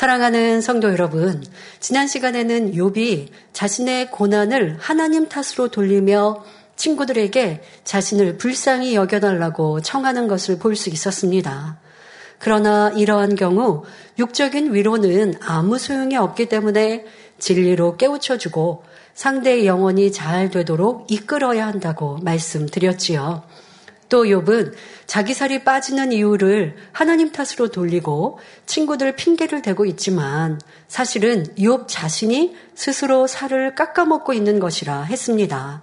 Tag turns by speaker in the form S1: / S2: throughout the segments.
S1: 사랑하는 성도 여러분, 지난 시간에는 욥이 자신의 고난을 하나님 탓으로 돌리며 친구들에게 자신을 불쌍히 여겨달라고 청하는 것을 볼 수 있었습니다. 그러나 이러한 경우 육적인 위로는 아무 소용이 없기 때문에 진리로 깨우쳐주고 상대의 영혼이 잘 되도록 이끌어야 한다고 말씀드렸지요. 또 욥은 자기 살이 빠지는 이유를 하나님 탓으로 돌리고 친구들 핑계를 대고 있지만 사실은 욥 자신이 스스로 살을 깎아먹고 있는 것이라 했습니다.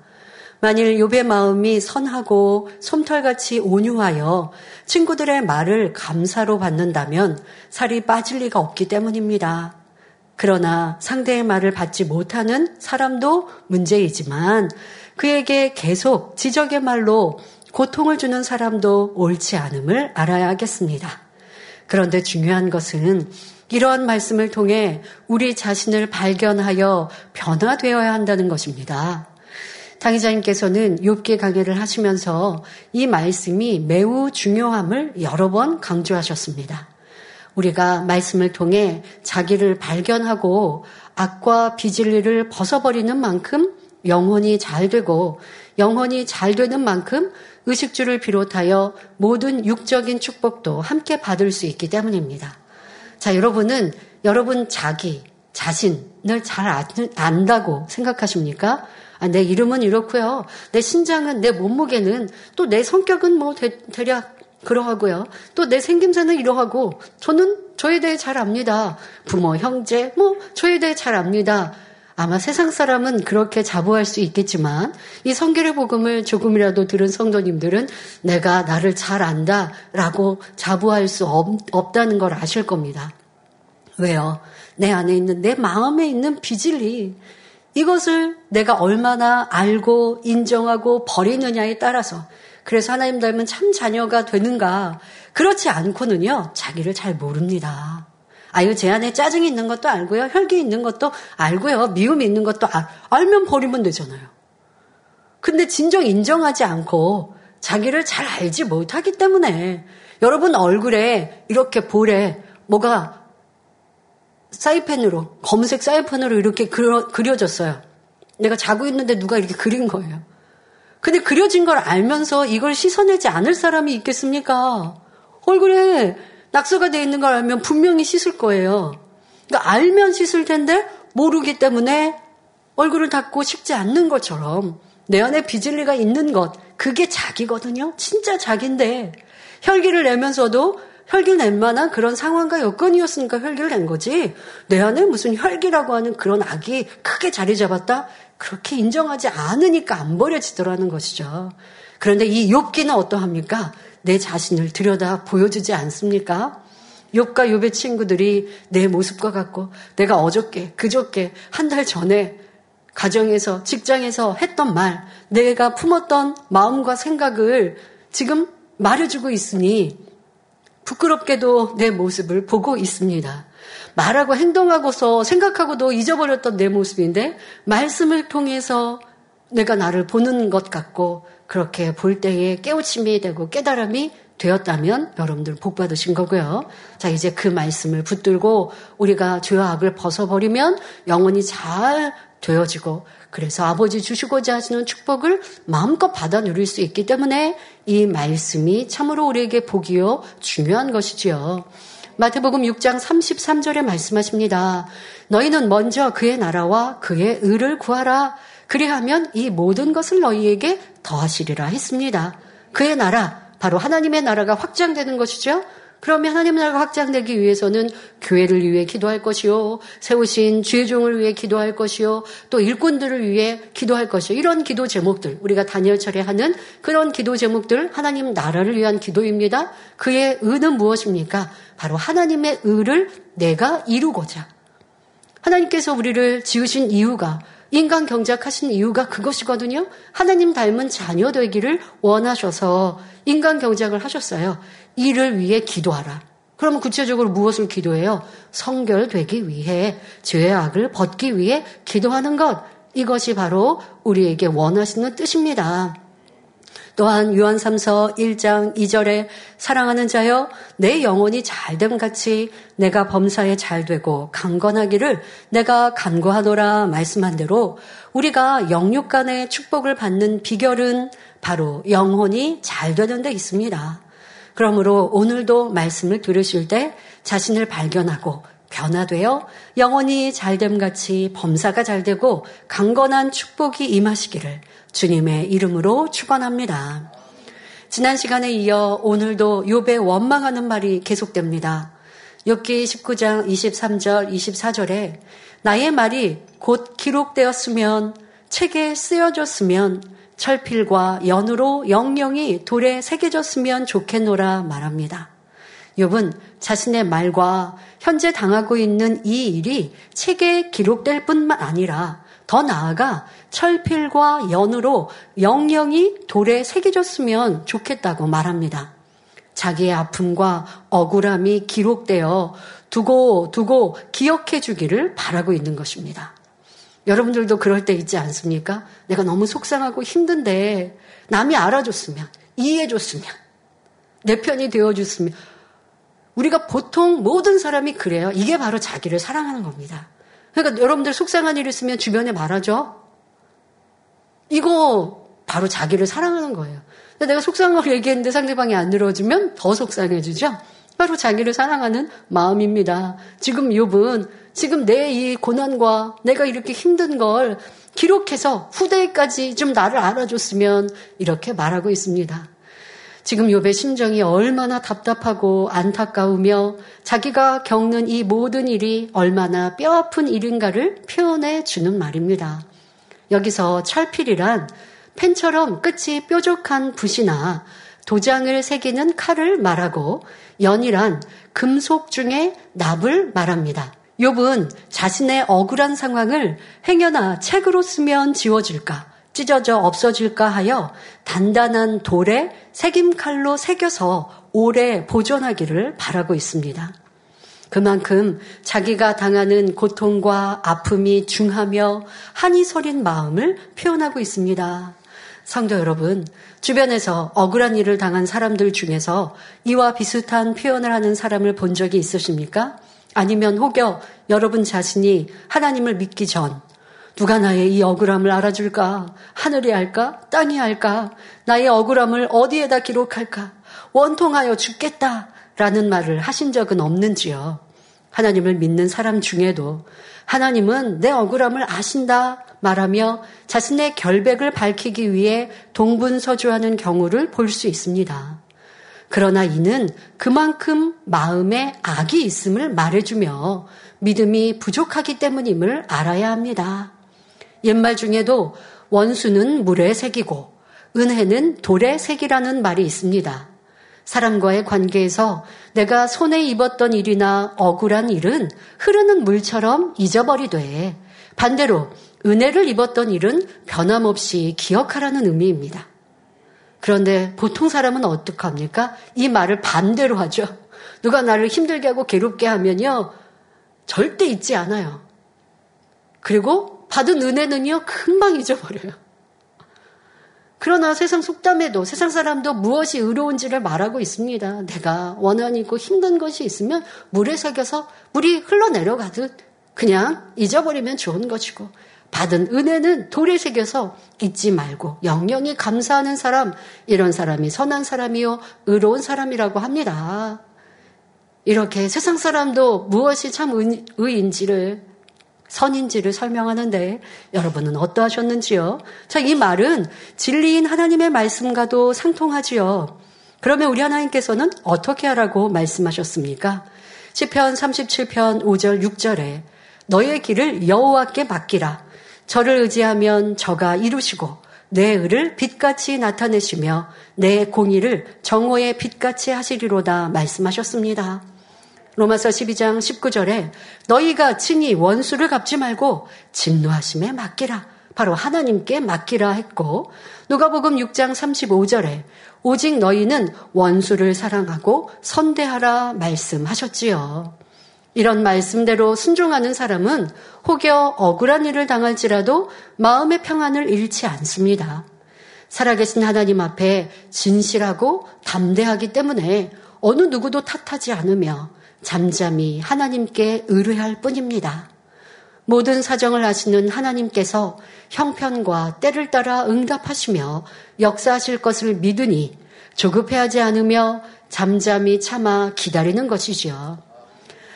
S1: 만일 욥의 마음이 선하고 솜털같이 온유하여 친구들의 말을 감사로 받는다면 살이 빠질 리가 없기 때문입니다. 그러나 상대의 말을 받지 못하는 사람도 문제이지만 그에게 계속 지적의 말로 고통을 주는 사람도 옳지 않음을 알아야 하겠습니다. 그런데 중요한 것은 이러한 말씀을 통해 우리 자신을 발견하여 변화되어야 한다는 것입니다. 당의자님께서는 욥기 강의를 하시면서 이 말씀이 매우 중요함을 여러 번 강조하셨습니다. 우리가 말씀을 통해 자기를 발견하고 악과 비진리를 벗어버리는 만큼 영혼이 잘 되고 영혼이 잘 되는 만큼 의식주를 비롯하여 모든 육적인 축복도 함께 받을 수 있기 때문입니다. 자, 여러분은 여러분 자기, 자신을 잘 안다고 생각하십니까? 아, 내 이름은 이렇고요. 내 신장은, 내 몸무게는, 또 내 성격은 뭐 대, 대략 그러하고요. 또 내 생김새는 이러하고, 저는 저에 대해 잘 압니다. 부모, 형제, 뭐, 저에 대해 잘 압니다. 아마 세상 사람은 그렇게 자부할 수 있겠지만 이 성결의 복음을 조금이라도 들은 성도님들은 내가 나를 잘 안다라고 자부할 수 없, 없다는 걸 아실 겁니다. 왜요? 내 안에 있는 내 마음에 있는 비질리 이것을 내가 얼마나 알고 인정하고 버리느냐에 따라서 그래서 하나님 닮은 참 자녀가 되는가 그렇지 않고는요 자기를 잘 모릅니다. 아유, 제 안에 짜증이 있는 것도 알고요. 혈기 있는 것도 알고요. 미움이 있는 것도 알, 알면 버리면 되잖아요. 근데 진정 인정하지 않고 자기를 잘 알지 못하기 때문에 여러분 얼굴에 이렇게 볼에 뭐가 사이펜으로, 검은색 사이펜으로 이렇게 그려, 그려졌어요. 내가 자고 있는데 누가 이렇게 그린 거예요. 근데 그려진 걸 알면서 이걸 씻어내지 않을 사람이 있겠습니까? 얼굴에 낙서가 되어 있는 걸 알면 분명히 씻을 거예요. 그러니까 알면 씻을 텐데 모르기 때문에 얼굴을 닦고 싶지 않는 것처럼 내 안에 비질리가 있는 것, 그게 자기거든요. 진짜 자기인데 혈기를 내면서도 혈기를 낼 만한 그런 상황과 여건이었으니까 혈기를 낸 거지. 내 안에 무슨 혈기라고 하는 그런 악이 크게 자리 잡았다? 그렇게 인정하지 않으니까 안 버려지더라는 것이죠. 그런데 이 욥기는 어떠합니까? 내 자신을 들여다 보여주지 않습니까? 욥과 욥의 친구들이 내 모습과 같고 내가 어저께 그저께 한 달 전에 가정에서 직장에서 했던 말 내가 품었던 마음과 생각을 지금 말해주고 있으니 부끄럽게도 내 모습을 보고 있습니다. 말하고 행동하고서 생각하고도 잊어버렸던 내 모습인데 말씀을 통해서 내가 나를 보는 것 같고 그렇게 볼 때에 깨우침이 되고 깨달음이 되었다면 여러분들 복 받으신 거고요. 자, 이제 그 말씀을 붙들고 우리가 죄와 악을 벗어버리면 영혼이 잘 되어지고 그래서 아버지 주시고자 하시는 축복을 마음껏 받아 누릴 수 있기 때문에 이 말씀이 참으로 우리에게 복이요 중요한 것이지요. 마태복음 6장 33절에 말씀하십니다. 너희는 먼저 그의 나라와 그의 의를 구하라. 그리하면 이 모든 것을 너희에게 더하시리라 했습니다. 그의 나라, 바로 하나님의 나라가 확장되는 것이죠. 그러면 하나님의 나라가 확장되기 위해서는 교회를 위해 기도할 것이요. 세우신 주의종을 위해 기도할 것이요. 또 일꾼들을 위해 기도할 것이요. 이런 기도 제목들, 우리가 다니엘철에 하는 그런 기도 제목들, 하나님 나라를 위한 기도입니다. 그의 의는 무엇입니까? 바로 하나님의 의를 내가 이루고자. 하나님께서 우리를 지으신 이유가 인간 경작하신 이유가 그것이거든요. 하나님 닮은 자녀 되기를 원하셔서 인간 경작을 하셨어요. 이를 위해 기도하라. 그러면 구체적으로 무엇을 기도해요? 성결되기 위해 죄악을 벗기 위해 기도하는 것. 이것이 바로 우리에게 원하시는 뜻입니다. 또한 요한삼서 1장 2절에 사랑하는 자여 내 영혼이 잘됨 같이 내가 범사에 잘 되고 강건하기를 내가 간구하노라 말씀한 대로 우리가 영육 간의 축복을 받는 비결은 바로 영혼이 잘 되는 데 있습니다. 그러므로 오늘도 말씀을 들으실 때 자신을 발견하고 변화되어 영혼이 잘됨 같이 범사가 잘되고 강건한 축복이 임하시기를 주님의 이름으로 축원합니다. 지난 시간에 이어 오늘도 욥의 원망하는 말이 계속됩니다. 욥기 19장 23절 24절에 나의 말이 곧 기록되었으면 책에 쓰여졌으면 철필과 연으로 영영이 돌에 새겨졌으면 좋겠노라 말합니다. 욥은 자신의 말과 현재 당하고 있는 이 일이 책에 기록될 뿐만 아니라 더 나아가 철필과 연으로 영영이 돌에 새겨졌으면 좋겠다고 말합니다. 자기의 아픔과 억울함이 기록되어 두고 두고 기억해 주기를 바라고 있는 것입니다. 여러분들도 그럴 때 있지 않습니까? 내가 너무 속상하고 힘든데 남이 알아줬으면, 이해해줬으면, 내 편이 되어줬으면. 우리가 보통 모든 사람이 그래요. 이게 바로 자기를 사랑하는 겁니다. 그러니까 여러분들 속상한 일 있으면 주변에 말하죠? 이거 바로 자기를 사랑하는 거예요. 내가 속상한 걸 얘기했는데 상대방이 안 들어주면 더 속상해지죠? 바로 자기를 사랑하는 마음입니다. 지금 욥은 지금 내 이 고난과 내가 이렇게 힘든 걸 기록해서 후대까지 좀 나를 알아줬으면 이렇게 말하고 있습니다. 지금 욥의 심정이 얼마나 답답하고 안타까우며 자기가 겪는 이 모든 일이 얼마나 뼈아픈 일인가를 표현해 주는 말입니다. 여기서 철필이란 펜처럼 끝이 뾰족한 붓이나 도장을 새기는 칼을 말하고 연이란 금속 중에 납을 말합니다. 욥은 자신의 억울한 상황을 행여나 책으로 쓰면 지워질까, 찢어져 없어질까 하여 단단한 돌에 새김칼로 새겨서 오래 보존하기를 바라고 있습니다. 그만큼 자기가 당하는 고통과 아픔이 중하며 한이 서린 마음을 표현하고 있습니다. 성도 여러분, 주변에서 억울한 일을 당한 사람들 중에서 이와 비슷한 표현을 하는 사람을 본 적이 있으십니까? 아니면 혹여 여러분 자신이 하나님을 믿기 전 누가 나의 이 억울함을 알아줄까? 하늘이 할까? 땅이 할까? 나의 억울함을 어디에다 기록할까? 원통하여 죽겠다. 라는 말을 하신 적은 없는지요? 하나님을 믿는 사람 중에도 하나님은 내 억울함을 아신다 말하며 자신의 결백을 밝히기 위해 동분서주하는 경우를 볼 수 있습니다. 그러나 이는 그만큼 마음에 악이 있음을 말해주며 믿음이 부족하기 때문임을 알아야 합니다. 옛말 중에도 원수는 물에 새기고 은혜는 돌에 새기라는 말이 있습니다. 사람과의 관계에서 내가 손에 입었던 일이나 억울한 일은 흐르는 물처럼 잊어버리되 반대로 은혜를 입었던 일은 변함없이 기억하라는 의미입니다. 그런데 보통 사람은 어떡합니까? 이 말을 반대로 하죠. 누가 나를 힘들게 하고 괴롭게 하면요. 절대 잊지 않아요. 그리고 받은 은혜는요. 금방 잊어버려요. 그러나 세상 속담에도 세상 사람도 무엇이 의로운지를 말하고 있습니다. 내가 원한이 있고 힘든 것이 있으면 물에 새겨서 물이 흘러내려가듯 그냥 잊어버리면 좋은 것이고 받은 은혜는 돌에 새겨서 잊지 말고 영영이 감사하는 사람 이런 사람이 선한 사람이요 의로운 사람이라고 합니다. 이렇게 세상 사람도 무엇이 참 의인지를 선인지를 설명하는데 여러분은 어떠하셨는지요? 자, 이 말은 진리인 하나님의 말씀과도 상통하지요. 그러면 우리 하나님께서는 어떻게 하라고 말씀하셨습니까? 시편 37편 5절 6절에 너의 길을 여호와께 맡기라. 저를 의지하면 저가 이루시고 내 의를 빛같이 나타내시며 내 공의를 정오의 빛같이 하시리로다 말씀하셨습니다. 로마서 12장 19절에 너희가 친히 원수를 갚지 말고 진노하심에 맡기라. 바로 하나님께 맡기라 했고 누가복음 6장 35절에 오직 너희는 원수를 사랑하고 선대하라 말씀하셨지요. 이런 말씀대로 순종하는 사람은 혹여 억울한 일을 당할지라도 마음의 평안을 잃지 않습니다. 살아계신 하나님 앞에 진실하고 담대하기 때문에 어느 누구도 탓하지 않으며 잠잠히 하나님께 의뢰할 뿐입니다. 모든 사정을 아시는 하나님께서 형편과 때를 따라 응답하시며 역사하실 것을 믿으니 조급해하지 않으며 잠잠히 참아 기다리는 것이지요.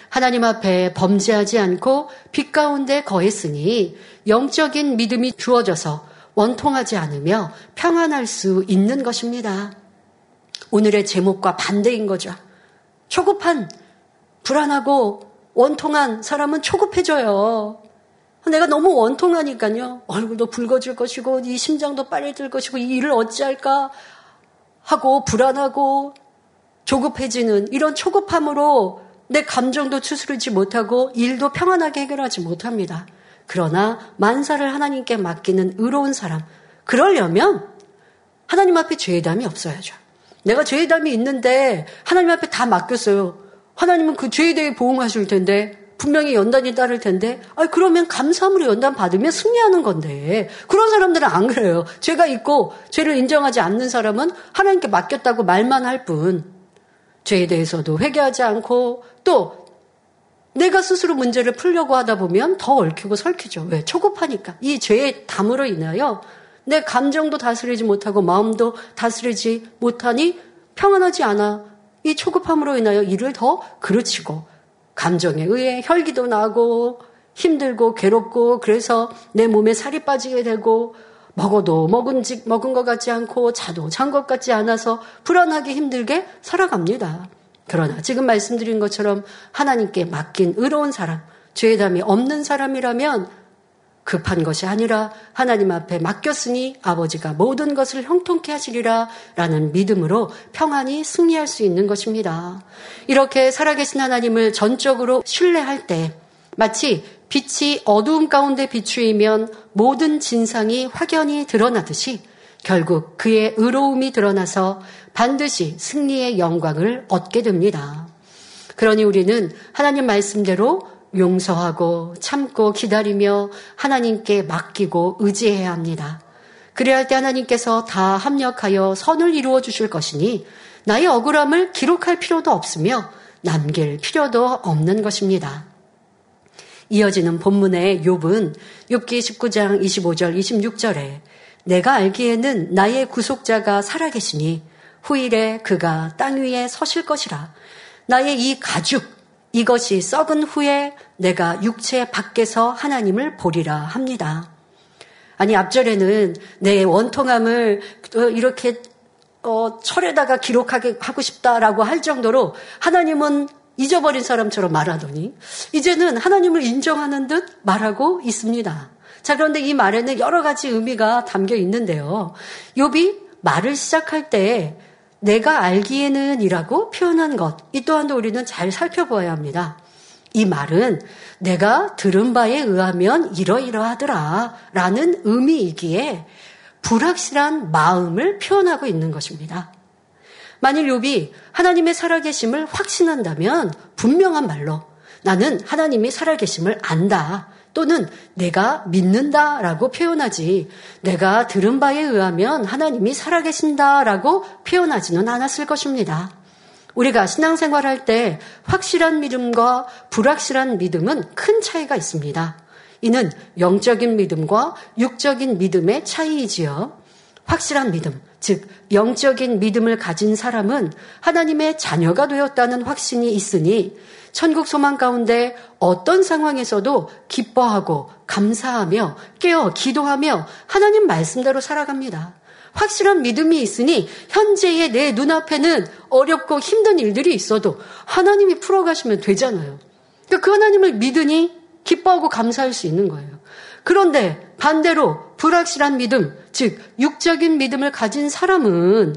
S1: 하나님 앞에 범죄하지 않고 빛 가운데 거했으니 영적인 믿음이 주어져서 원통하지 않으며 평안할 수 있는 것입니다. 오늘의 제목과 반대인 거죠. 초급한, 불안하고 원통한 사람은 초급해져요. 내가 너무 원통하니까요. 얼굴도 붉어질 것이고, 이 심장도 빨리 들 것이고, 이 일을 어찌할까 하고, 불안하고, 조급해지는 이런 초급함으로 내 감정도 추스르지 못하고, 일도 평안하게 해결하지 못합니다. 그러나, 만사를 하나님께 맡기는 의로운 사람, 그러려면, 하나님 앞에 죄의담이 없어야죠. 내가 죄의담이 있는데, 하나님 앞에 다 맡겼어요. 하나님은 그 죄에 대해 보응하실 텐데, 분명히 연단이 따를 텐데, 아 그러면 감사함으로 연단 받으면 승리하는 건데, 그런 사람들은 안 그래요. 죄가 있고, 죄를 인정하지 않는 사람은 하나님께 맡겼다고 말만 할 뿐, 죄에 대해서도 회개하지 않고, 또, 내가 스스로 문제를 풀려고 하다 보면 더 얽히고 설키죠. 왜? 초급하니까. 이 죄의 담으로 인하여 내 감정도 다스리지 못하고 마음도 다스리지 못하니 평안하지 않아. 이 초급함으로 인하여 일을 더 그르치고 감정에 의해 혈기도 나고 힘들고 괴롭고 그래서 내 몸에 살이 빠지게 되고 먹어도 먹은 지, 먹은 것 같지 않고 자도 잔 것 같지 않아서 불안하게 힘들게 살아갑니다. 그러나 지금 말씀드린 것처럼 하나님께 맡긴 의로운 사람, 죄담이 없는 사람이라면 급한 것이 아니라 하나님 앞에 맡겼으니 아버지가 모든 것을 형통케 하시리라 라는 믿음으로 평안히 승리할 수 있는 것입니다. 이렇게 살아계신 하나님을 전적으로 신뢰할 때 마치 빛이 어두움 가운데 비추이면 모든 진상이 확연히 드러나듯이 결국 그의 의로움이 드러나서 반드시 승리의 영광을 얻게 됩니다. 그러니 우리는 하나님 말씀대로 용서하고 참고 기다리며 하나님께 맡기고 의지해야 합니다. 그래야 할 때 하나님께서 다 합력하여 선을 이루어 주실 것이니 나의 억울함을 기록할 필요도 없으며 남길 필요도 없는 것입니다. 이어지는 본문의 욥은 욥기 19장 25절 26절에 내가 알기에는 나의 구속자가 살아계시니 후일에 그가 땅 위에 서실 것이라 나의 이 가죽 이것이 썩은 후에 내가 육체 밖에서 하나님을 보리라 합니다. 아니 앞절에는 내 원통함을 어, 이렇게 어, 철에다가 기록하게 하고 싶다라고 할 정도로 하나님은 잊어버린 사람처럼 말하더니 이제는 하나님을 인정하는 듯 말하고 있습니다. 자 그런데 이 말에는 여러 가지 의미가 담겨 있는데요. 욥이 말을 시작할 때 내가 알기에는 이라고 표현한 것, 이 또한도 우리는 잘 살펴보아야 합니다. 이 말은 내가 들은 바에 의하면 이러이러하더라 라는 의미이기에 불확실한 마음을 표현하고 있는 것입니다. 만일 욥이 하나님의 살아계심을 확신한다면 분명한 말로 나는 하나님이 살아계심을 안다. 또는 내가 믿는다라고 표현하지 내가 들은 바에 의하면 하나님이 살아계신다라고 표현하지는 않았을 것입니다. 우리가 신앙생활할 때 확실한 믿음과 불확실한 믿음은 큰 차이가 있습니다. 이는 영적인 믿음과 육적인 믿음의 차이이지요. 확실한 믿음, 즉 영적인 믿음을 가진 사람은 하나님의 자녀가 되었다는 확신이 있으니 천국 소망 가운데 어떤 상황에서도 기뻐하고 감사하며 깨어 기도하며 하나님 말씀대로 살아갑니다. 확실한 믿음이 있으니 현재의 내 눈앞에는 어렵고 힘든 일들이 있어도 하나님이 풀어가시면 되잖아요. 그러니까 그 하나님을 믿으니 기뻐하고 감사할 수 있는 거예요. 그런데 반대로 불확실한 믿음, 즉 육적인 믿음을 가진 사람은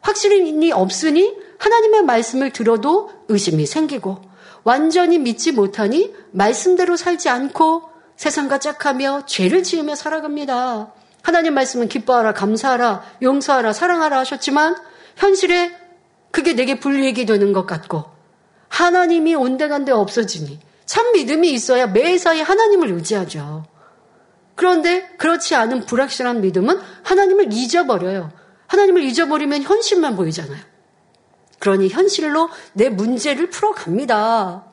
S1: 확실히 없으니 하나님의 말씀을 들어도 의심이 생기고 완전히 믿지 못하니 말씀대로 살지 않고 세상과 짝하며 죄를 지으며 살아갑니다. 하나님 말씀은 기뻐하라, 감사하라, 용서하라, 사랑하라 하셨지만 현실에 그게 내게 불리익이 되는 것 같고 하나님이 온데간데 없어지니 참 믿음이 있어야 매사에 하나님을 의지하죠. 그런데 그렇지 않은 불확실한 믿음은 하나님을 잊어버려요. 하나님을 잊어버리면 현실만 보이잖아요. 그러니 현실로 내 문제를 풀어갑니다.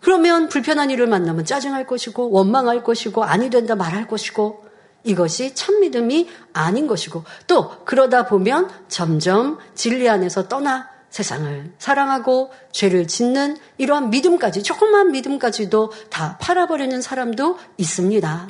S1: 그러면 불편한 일을 만나면 짜증할 것이고 원망할 것이고 아니 된다 말할 것이고 이것이 참 믿음이 아닌 것이고 또 그러다 보면 점점 진리 안에서 떠나 세상을 사랑하고 죄를 짓는 이러한 믿음까지, 조그만 믿음까지도 다 팔아버리는 사람도 있습니다.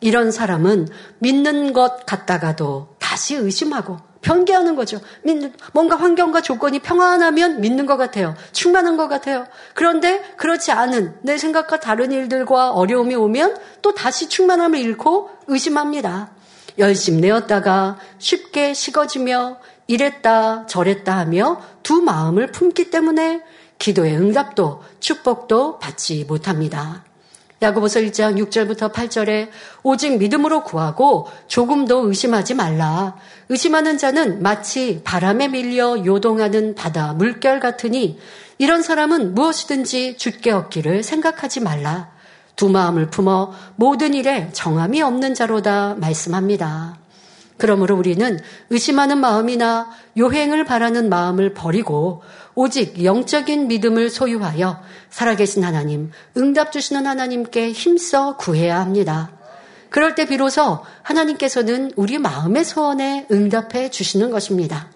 S1: 이런 사람은 믿는 것 같다가도 다시 의심하고 변개하는 거죠. 믿는, 뭔가 환경과 조건이 평안하면 믿는 것 같아요. 충만한 것 같아요. 그런데 그렇지 않은 내 생각과 다른 일들과 어려움이 오면 또 다시 충만함을 잃고 의심합니다. 열심 내었다가 쉽게 식어지며 이랬다 저랬다 하며 두 마음을 품기 때문에 기도의 응답도 축복도 받지 못합니다. 야고보서 1장 6절부터 8절에 오직 믿음으로 구하고 조금도 의심하지 말라. 의심하는 자는 마치 바람에 밀려 요동하는 바다 물결 같으니 이런 사람은 무엇이든지 죽게 얻기를 생각하지 말라. 두 마음을 품어 모든 일에 정함이 없는 자로다 말씀합니다. 그러므로 우리는 의심하는 마음이나 요행을 바라는 마음을 버리고 오직 영적인 믿음을 소유하여 살아계신 하나님, 응답 주시는 하나님께 힘써 구해야 합니다. 그럴 때 비로소 하나님께서는 우리 마음의 소원에 응답해 주시는 것입니다.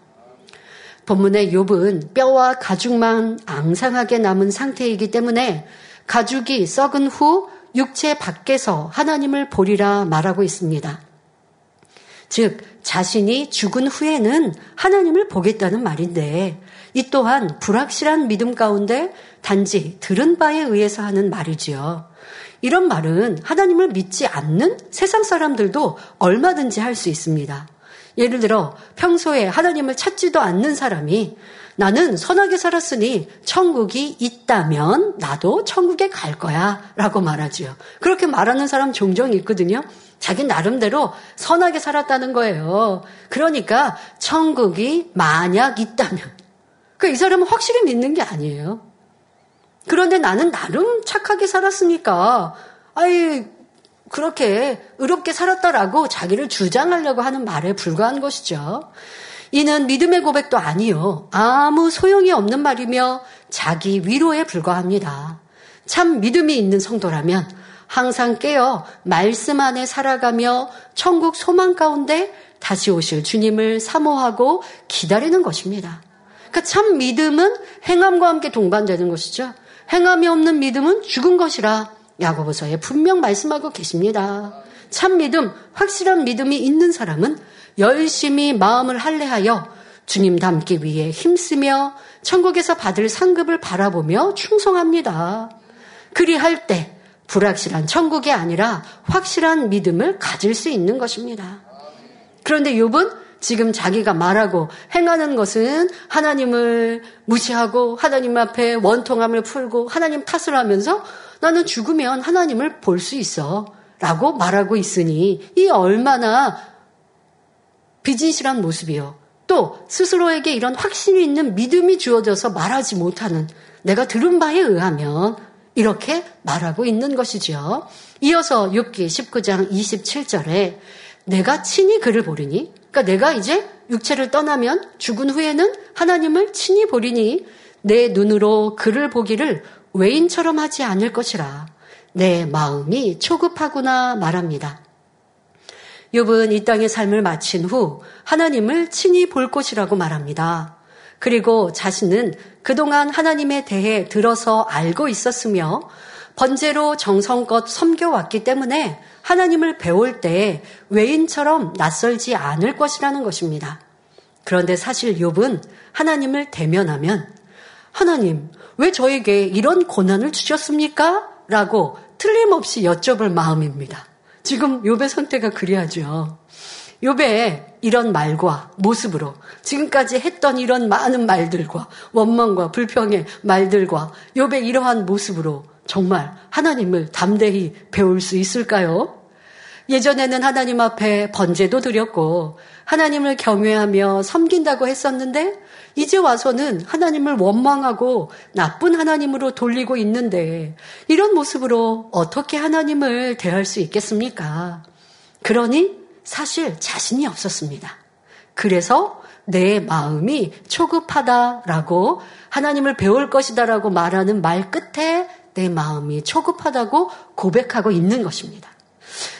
S1: 본문의 욥은 뼈와 가죽만 앙상하게 남은 상태이기 때문에 가죽이 썩은 후 육체 밖에서 하나님을 보리라 말하고 있습니다. 즉, 자신이 죽은 후에는 하나님을 보겠다는 말인데, 이 또한 불확실한 믿음 가운데 단지 들은 바에 의해서 하는 말이지요. 이런 말은 하나님을 믿지 않는 세상 사람들도 얼마든지 할 수 있습니다. 예를 들어 평소에 하나님을 찾지도 않는 사람이 나는 선하게 살았으니 천국이 있다면 나도 천국에 갈 거야 라고 말하지요. 그렇게 말하는 사람 종종 있거든요. 자기 나름대로 선하게 살았다는 거예요. 그러니까 천국이 만약 있다면. 그 이 사람은 확실히 믿는 게 아니에요. 그런데 나는 나름 착하게 살았으니까, 아이, 그렇게 의롭게 살았다라고 자기를 주장하려고 하는 말에 불과한 것이죠. 이는 믿음의 고백도 아니요. 아무 소용이 없는 말이며 자기 위로에 불과합니다. 참 믿음이 있는 성도라면 항상 깨어 말씀 안에 살아가며 천국 소망 가운데 다시 오실 주님을 사모하고 기다리는 것입니다. 그러니까 참 믿음은 행함과 함께 동반되는 것이죠. 행함이 없는 믿음은 죽은 것이라 야고보서에 분명 말씀하고 계십니다. 참 믿음, 확실한 믿음이 있는 사람은 열심히 마음을 할례하여 주님 닮기 위해 힘쓰며 천국에서 받을 상급을 바라보며 충성합니다. 그리할 때 불확실한 천국이 아니라 확실한 믿음을 가질 수 있는 것입니다. 그런데 욥은 지금 자기가 말하고 행하는 것은 하나님을 무시하고 하나님 앞에 원통함을 풀고 하나님 탓을 하면서 나는 죽으면 하나님을 볼 수 있어. 라고 말하고 있으니 이 얼마나 비진실한 모습이요. 또 스스로에게 이런 확신이 있는 믿음이 주어져서 말하지 못하는 내가 들은 바에 의하면 이렇게 말하고 있는 것이죠. 이어서 6기 19장 27절에 내가 친히 그를 보리니 그러니까 내가 이제 육체를 떠나면 죽은 후에는 하나님을 친히 보리니 내 눈으로 그를 보기를 외인처럼 하지 않을 것이라 내 마음이 초급하구나 말합니다. 욥은 이 땅의 삶을 마친 후 하나님을 친히 볼 것이라고 말합니다. 그리고 자신은 그동안 하나님에 대해 들어서 알고 있었으며 번제로 정성껏 섬겨왔기 때문에 하나님을 배울 때 외인처럼 낯설지 않을 것이라는 것입니다. 그런데 사실 욥은 하나님을 대면하면 하나님, 왜 저에게 이런 고난을 주셨습니까? 라고 틀림없이 여쭤볼 마음입니다. 지금 욥의 선택가 그리하죠. 욥의 이런 말과 모습으로 지금까지 했던 이런 많은 말들과 원망과 불평의 말들과 욥의 이러한 모습으로 정말 하나님을 담대히 배울 수 있을까요? 예전에는 하나님 앞에 번제도 드렸고 하나님을 경외하며 섬긴다고 했었는데 이제 와서는 하나님을 원망하고 나쁜 하나님으로 돌리고 있는데 이런 모습으로 어떻게 하나님을 대할 수 있겠습니까? 그러니 사실 자신이 없었습니다. 그래서 내 마음이 초급하다라고 하나님을 배울 것이다라고 말하는 말 끝에 내 마음이 초급하다고 고백하고 있는 것입니다.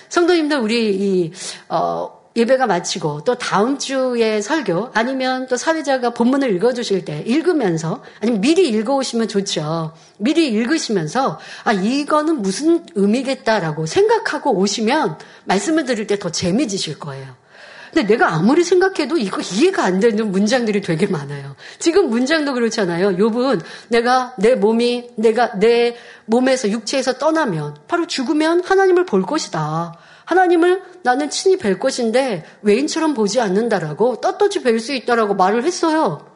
S1: 성도님들 우리 이 어, 예배가 마치고 또 다음 주에 설교 아니면 또 사회자가 본문을 읽어주실 때 읽으면서 아니면 미리 읽어오시면 좋죠. 미리 읽으시면서 아 이거는 무슨 의미겠다라고 생각하고 오시면 말씀을 들을 때 더 재미지실 거예요. 근데 내가 아무리 생각해도 이거 이해가 안 되는 문장들이 되게 많아요. 지금 문장도 그렇잖아요. 욥은 내가 내 몸이 내가 내 몸에서 육체에서 떠나면 바로 죽으면 하나님을 볼 것이다. 하나님을 나는 친히 뵐 것인데 외인처럼 보지 않는다라고 떳떳이 뵐 수 있다라고 말을 했어요.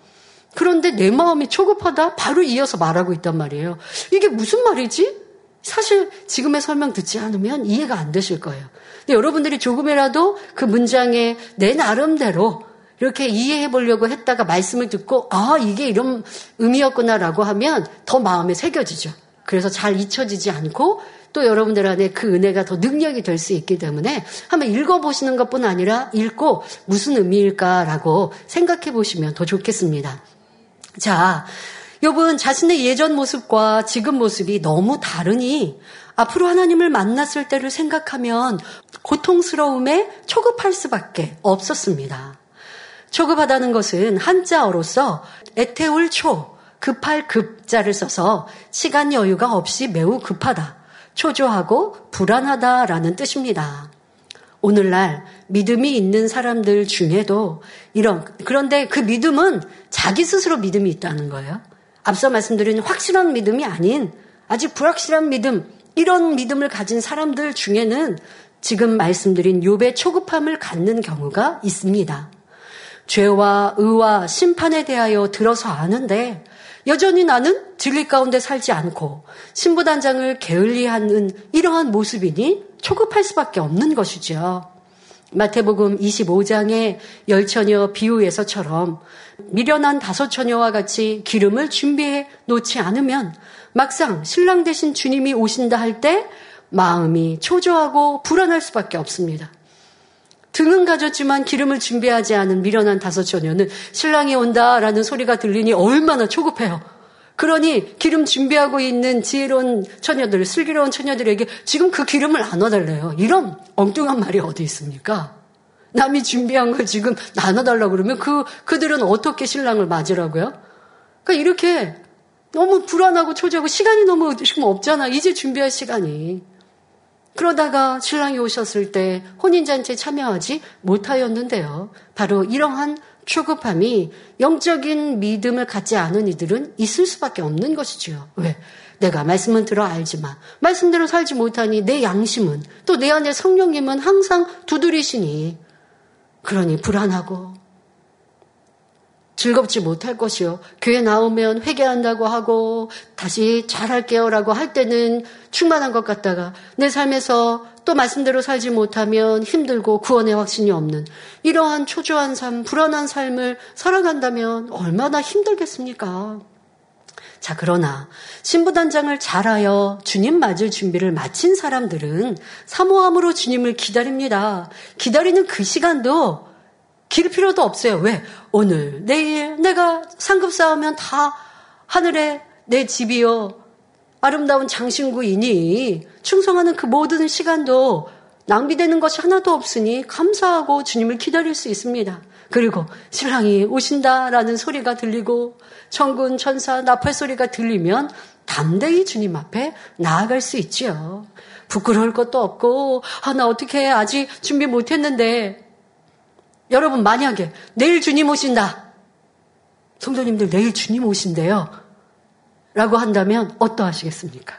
S1: 그런데 내 마음이 초급하다? 바로 이어서 말하고 있단 말이에요. 이게 무슨 말이지? 사실 지금의 설명 듣지 않으면 이해가 안 되실 거예요. 근데 여러분들이 조금이라도 그 문장에 내 나름대로 이렇게 이해해 보려고 했다가 말씀을 듣고 아 이게 이런 의미였구나라고 하면 더 마음에 새겨지죠. 그래서 잘 잊혀지지 않고 또 여러분들 안에 그 은혜가 더 능력이 될 수 있기 때문에 한번 읽어보시는 것뿐 아니라 읽고 무슨 의미일까라고 생각해 보시면 더 좋겠습니다. 자, 여분 자신의 예전 모습과 지금 모습이 너무 다르니 앞으로 하나님을 만났을 때를 생각하면 고통스러움에 초급할 수밖에 없었습니다. 초급하다는 것은 한자어로서 에테울 초, 급할 급자를 써서 시간 여유가 없이 매우 급하다, 초조하고 불안하다라는 뜻입니다. 오늘날 믿음이 있는 사람들 중에도 이런, 그런데 그 믿음은 자기 스스로 믿음이 있다는 거예요. 앞서 말씀드린 확실한 믿음이 아닌 아직 불확실한 믿음, 이런 믿음을 가진 사람들 중에는 지금 말씀드린 욥의 초급함을 갖는 경우가 있습니다. 죄와 의와 심판에 대하여 들어서 아는데 여전히 나는 진리 가운데 살지 않고 신부단장을 게을리하는 이러한 모습이니 초급할 수밖에 없는 것이죠. 마태복음 25장의 열처녀 비유에서처럼 미련한 다섯 처녀와 같이 기름을 준비해 놓지 않으면 막상 신랑 대신 주님이 오신다 할 때 마음이 초조하고 불안할 수밖에 없습니다. 등은 가졌지만 기름을 준비하지 않은 미련한 다섯 처녀는 신랑이 온다라는 소리가 들리니 얼마나 초급해요. 그러니 기름 준비하고 있는 지혜로운 처녀들, 슬기로운 처녀들에게 지금 그 기름을 나눠달래요. 이런 엉뚱한 말이 어디 있습니까? 남이 준비한 걸 지금 나눠달라고 그러면 그, 그들은 어떻게 신랑을 맞으라고요? 그러니까 이렇게 너무 불안하고 초조하고 시간이 너무 지금 없잖아. 이제 준비할 시간이. 그러다가 신랑이 오셨을 때 혼인잔치에 참여하지 못하였는데요. 바로 이러한 초급함이 영적인 믿음을 갖지 않은 이들은 있을 수밖에 없는 것이지요. 왜? 내가 말씀은 들어 알지만 말씀대로 살지 못하니 내 양심은 또 내 안에 성령님은 항상 두드리시니 그러니 불안하고 즐겁지 못할 것이요. 교회 나오면 회개한다고 하고 다시 잘할게요라고 할 때는 충만한 것 같다가 내 삶에서 또 말씀대로 살지 못하면 힘들고 구원의 확신이 없는 이러한 초조한 삶, 불안한 삶을 살아간다면 얼마나 힘들겠습니까? 자, 그러나 신부단장을 잘하여 주님 맞을 준비를 마친 사람들은 사모함으로 주님을 기다립니다. 기다리는 그 시간도 길 필요도 없어요. 왜? 오늘, 내일 내가 상급 쌓으면 다 하늘에 내 집이요. 아름다운 장신구이니 충성하는 그 모든 시간도 낭비되는 것이 하나도 없으니 감사하고 주님을 기다릴 수 있습니다. 그리고 신랑이 오신다라는 소리가 들리고 천군 천사 나팔 소리가 들리면 담대히 주님 앞에 나아갈 수 있지요. 부끄러울 것도 없고 아 나 어떻게 해 아직 준비 못했는데 여러분 만약에 내일 주님 오신다. 성도님들 내일 주님 오신대요. 라고 한다면 어떠하시겠습니까?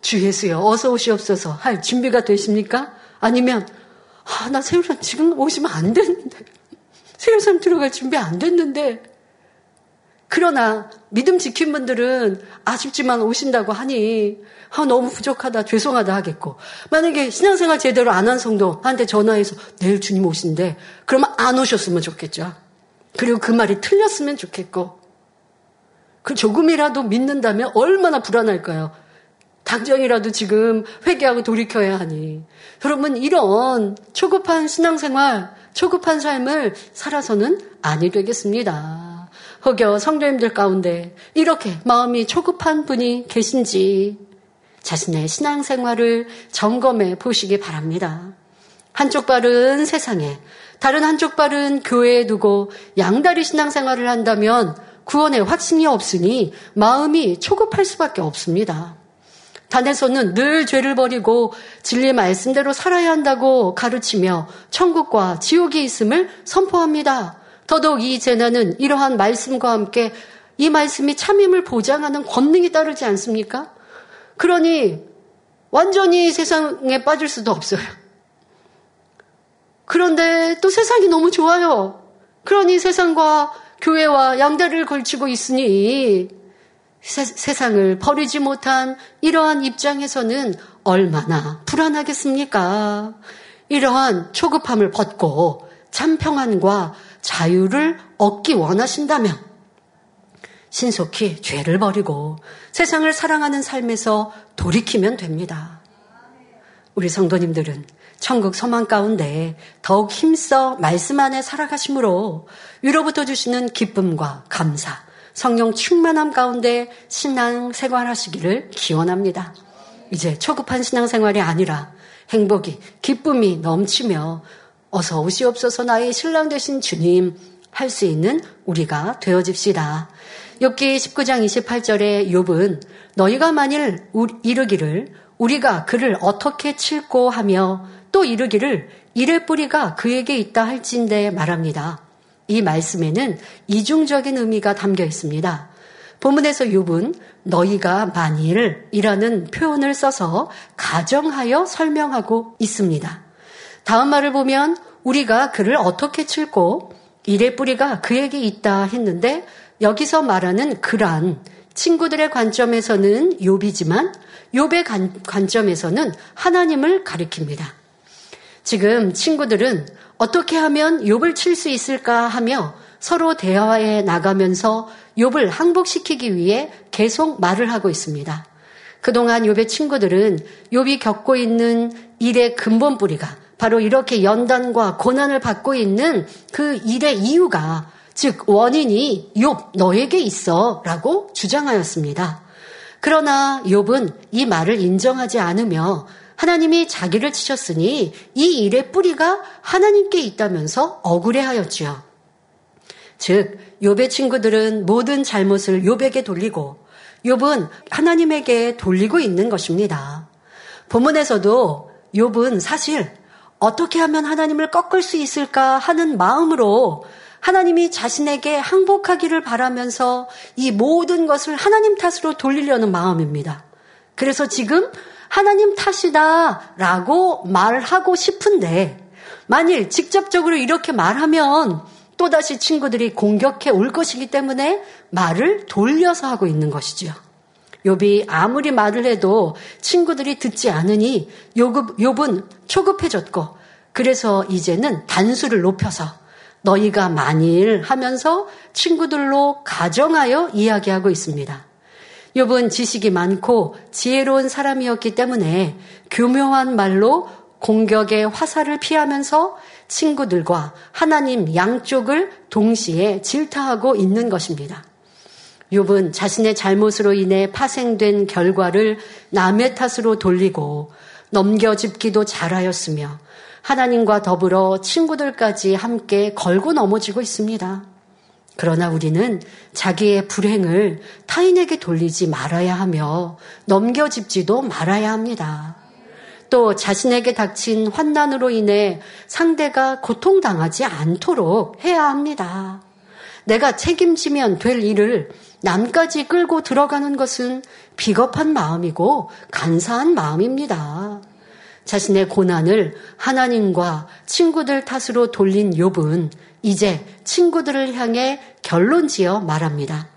S1: 주 예수여 어서 오시옵소서 할 준비가 되십니까? 아니면 아, 나 세월산 지금 오시면 안 됐는데 세월산 들어갈 준비 안 됐는데 그러나 믿음 지킨 분들은 아쉽지만 오신다고 하니 아, 너무 부족하다, 죄송하다 하겠고. 만약에 신앙생활 제대로 안 한 성도한테 전화해서 내일 주님 오신대. 그러면 안 오셨으면 좋겠죠. 그리고 그 말이 틀렸으면 좋겠고. 그 조금이라도 믿는다면 얼마나 불안할까요? 당장이라도 지금 회개하고 돌이켜야 하니. 여러분, 이런 초급한 신앙생활, 초급한 삶을 살아서는 아니 되겠습니다. 혹여 성도님들 가운데 이렇게 마음이 초급한 분이 계신지 자신의 신앙생활을 점검해 보시기 바랍니다. 한쪽 발은 세상에, 다른 한쪽 발은 교회에 두고 양다리 신앙생활을 한다면 구원의 확신이 없으니 마음이 초급할 수밖에 없습니다. 단에서는 늘 죄를 버리고 진리 말씀대로 살아야 한다고 가르치며 천국과 지옥이 있음을 선포합니다. 더더욱 이 재난은 이러한 말씀과 함께 이 말씀이 참임을 보장하는 권능이 따르지 않습니까? 그러니 완전히 세상에 빠질 수도 없어요. 그런데 또 세상이 너무 좋아요. 그러니 세상과 교회와 양다리를 걸치고 있으니 세, 세상을 버리지 못한 이러한 입장에서는 얼마나 불안하겠습니까? 이러한 초급함을 벗고 참 평안과 자유를 얻기 원하신다면 신속히 죄를 버리고 세상을 사랑하는 삶에서 돌이키면 됩니다. 우리 성도님들은 천국 소망 가운데 더욱 힘써 말씀 안에 살아가심으로 위로부터 주시는 기쁨과 감사, 성령 충만함 가운데 신앙 생활하시기를 기원합니다. 이제 초급한 신앙생활이 아니라 행복이, 기쁨이 넘치며 어서 오시옵소서 나의 신랑 되신 주님 할 수 있는 우리가 되어집시다. 욥기 19장 28절에 욥은 너희가 만일 이르기를 우리가 그를 어떻게 칠고 하며 또 이르기를 이의 뿌리가 그에게 있다 할진대 말합니다. 이 말씀에는 이중적인 의미가 담겨 있습니다. 본문에서 욥은 너희가 만일이라는 표현을 써서 가정하여 설명하고 있습니다. 다음 말을 보면 우리가 그를 어떻게 칠고 일의 뿌리가 그에게 있다 했는데 여기서 말하는 그란 친구들의 관점에서는 욥이지만 욥의 관점에서는 하나님을 가리킵니다. 지금 친구들은 어떻게 하면 욥을 칠 수 있을까 하며 서로 대화에 나가면서 욥을 항복시키기 위해 계속 말을 하고 있습니다. 그동안 욥의 친구들은 욥이 겪고 있는 일의 근본 뿌리가 바로 이렇게 연단과 고난을 받고 있는 그 일의 이유가 즉 원인이 욥 너에게 있어라고 주장하였습니다. 그러나 욥은 이 말을 인정하지 않으며 하나님이 자기를 치셨으니 이 일의 뿌리가 하나님께 있다면서 억울해하였지요. 즉 욥의 친구들은 모든 잘못을 욥에게 돌리고 욥은 하나님에게 돌리고 있는 것입니다. 본문에서도 욥은 사실 어떻게 하면 하나님을 꺾을 수 있을까 하는 마음으로 하나님이 자신에게 항복하기를 바라면서 이 모든 것을 하나님 탓으로 돌리려는 마음입니다. 그래서 지금 하나님 탓이다 라고 말하고 싶은데 만일 직접적으로 이렇게 말하면 또다시 친구들이 공격해 올 것이기 때문에 말을 돌려서 하고 있는 것이지요. 욥이 아무리 말을 해도 친구들이 듣지 않으니 욥, 욥은 초급해졌고 그래서 이제는 단수를 높여서 너희가 만일 하면서 친구들로 가정하여 이야기하고 있습니다. 욥은 지식이 많고 지혜로운 사람이었기 때문에 교묘한 말로 공격의 화살을 피하면서 친구들과 하나님 양쪽을 동시에 질타하고 있는 것입니다. 욥은 자신의 잘못으로 인해 파생된 결과를 남의 탓으로 돌리고 넘겨짚기도 잘하였으며 하나님과 더불어 친구들까지 함께 걸고 넘어지고 있습니다. 그러나 우리는 자기의 불행을 타인에게 돌리지 말아야 하며 넘겨짚지도 말아야 합니다. 또 자신에게 닥친 환난으로 인해 상대가 고통당하지 않도록 해야 합니다. 내가 책임지면 될 일을 남까지 끌고 들어가는 것은 비겁한 마음이고 간사한 마음입니다. 자신의 고난을 하나님과 친구들 탓으로 돌린 욥은 이제 친구들을 향해 결론 지어 말합니다.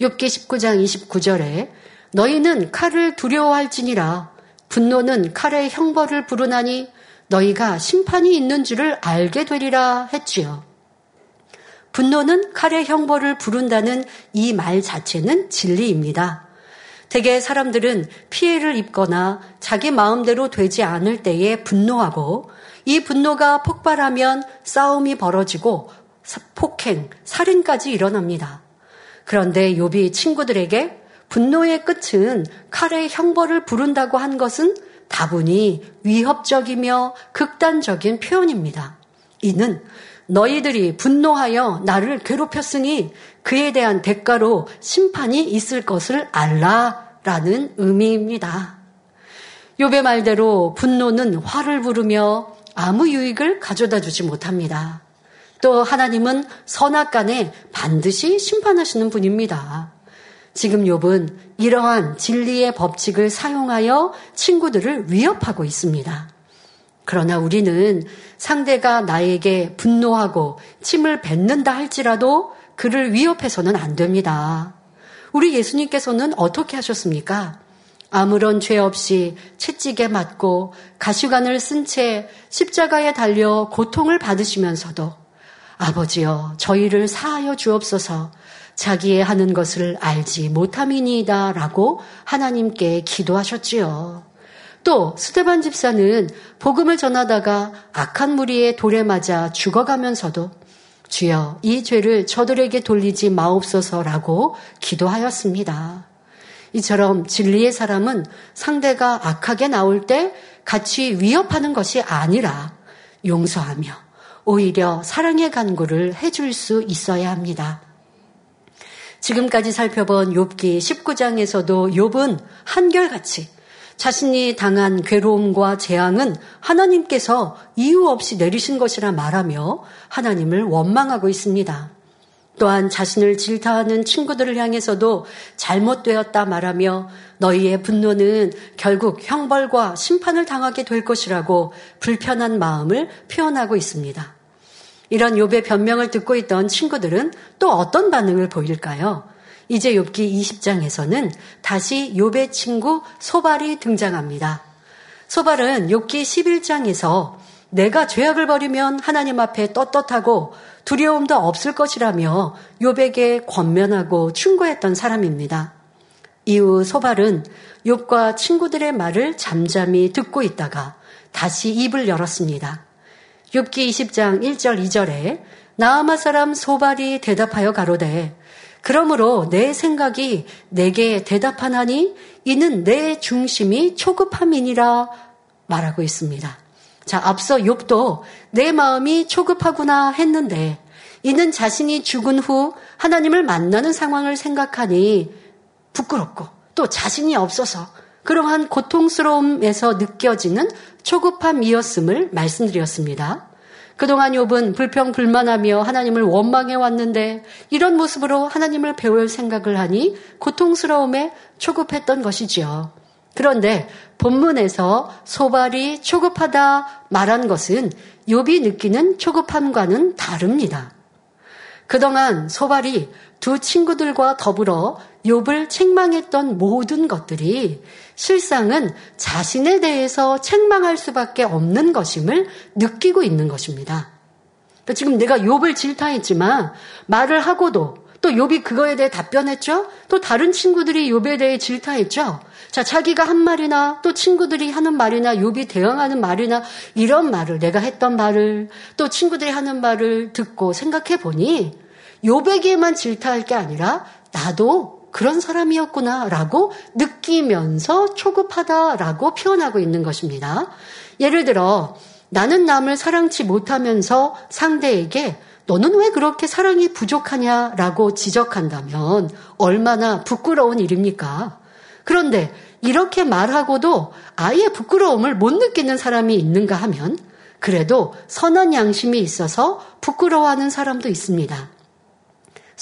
S1: 욥기 19장 29절에 너희는 칼을 두려워할지니라 분노는 칼의 형벌을 부르나니 너희가 심판이 있는 줄을 알게 되리라 했지요. 분노는 칼의 형벌을 부른다는 이 말 자체는 진리입니다. 대개 사람들은 피해를 입거나 자기 마음대로 되지 않을 때에 분노하고 이 분노가 폭발하면 싸움이 벌어지고 폭행, 살인까지 일어납니다. 그런데 요비 친구들에게 분노의 끝은 칼의 형벌을 부른다고 한 것은 다분히 위협적이며 극단적인 표현입니다. 이는 너희들이 분노하여 나를 괴롭혔으니 그에 대한 대가로 심판이 있을 것을 알라 라는 의미입니다. 요배 말대로 분노는 화를 부르며 아무 유익을 가져다 주지 못합니다. 또 하나님은 선악간에 반드시 심판하시는 분입니다. 지금 욥은 이러한 진리의 법칙을 사용하여 친구들을 위협하고 있습니다. 그러나 우리는 상대가 나에게 분노하고 침을 뱉는다 할지라도 그를 위협해서는 안 됩니다. 우리 예수님께서는 어떻게 하셨습니까? 아무런 죄 없이 채찍에 맞고 가시관을 쓴 채 십자가에 달려 고통을 받으시면서도 아버지여 저희를 사하여 주옵소서 자기의 하는 것을 알지 못함이니이다 라고 하나님께 기도하셨지요. 또 스테반 집사는 복음을 전하다가 악한 무리의 돌에 맞아 죽어가면서도 주여 이 죄를 저들에게 돌리지 마옵소서라고 기도하였습니다. 이처럼 진리의 사람은 상대가 악하게 나올 때 같이 위협하는 것이 아니라 용서하며 오히려 사랑의 간구를 해줄 수 있어야 합니다. 지금까지 살펴본 욥기 19장에서도 욥은 한결같이 자신이 당한 괴로움과 재앙은 하나님께서 이유 없이 내리신 것이라 말하며 하나님을 원망하고 있습니다. 또한 자신을 질타하는 친구들을 향해서도 잘못되었다 말하며 너희의 분노는 결국 형벌과 심판을 당하게 될 것이라고 불편한 마음을 표현하고 있습니다. 이런 욥의 변명을 듣고 있던 친구들은 또 어떤 반응을 보일까요? 이제 욥기 20장에서는 다시 욥의 친구 소발이 등장합니다. 소발은 욥기 11장에서 내가 죄악을 버리면 하나님 앞에 떳떳하고 두려움도 없을 것이라며 욥에게 권면하고 충고했던 사람입니다. 이후 소발은 욥과 친구들의 말을 잠잠히 듣고 있다가 다시 입을 열었습니다. 욥기 20장 1절 2절에 나아마 사람 소발이 대답하여 가로되 그러므로 내 생각이 내게 대답하나니 이는 내 중심이 초급함이니라 말하고 있습니다. 자, 앞서 욥도 내 마음이 초급하구나 했는데 이는 자신이 죽은 후 하나님을 만나는 상황을 생각하니 부끄럽고 또 자신이 없어서 그러한 고통스러움에서 느껴지는 초급함이었음을 말씀드렸습니다. 그동안 욥은 불평불만하며 하나님을 원망해 왔는데 이런 모습으로 하나님을 배울 생각을 하니 고통스러움에 초급했던 것이지요. 그런데 본문에서 소발이 초급하다 말한 것은 욥이 느끼는 초급함과는 다릅니다. 그동안 소발이 두 친구들과 더불어 욥을 책망했던 모든 것들이 실상은 자신에 대해서 책망할 수밖에 없는 것임을 느끼고 있는 것입니다. 그러니까 지금 내가 욥을 질타했지만 말을 하고도 또 욥이 그거에 대해 답변했죠. 또 다른 친구들이 욥에 대해 질타했죠. 자, 자기가 한 말이나 또 친구들이 하는 말이나 욥이 대응하는 말이나 이런 말을 내가 했던 말을 또 친구들이 하는 말을 듣고 생각해 보니 욥에게만 질타할 게 아니라 나도 그런 사람이었구나라고 느끼면서 초급하다라고 표현하고 있는 것입니다. 예를 들어 나는 남을 사랑치 못하면서 상대에게 너는 왜 그렇게 사랑이 부족하냐라고 지적한다면 얼마나 부끄러운 일입니까? 그런데 이렇게 말하고도 아예 부끄러움을 못 느끼는 사람이 있는가 하면 그래도 선한 양심이 있어서 부끄러워하는 사람도 있습니다.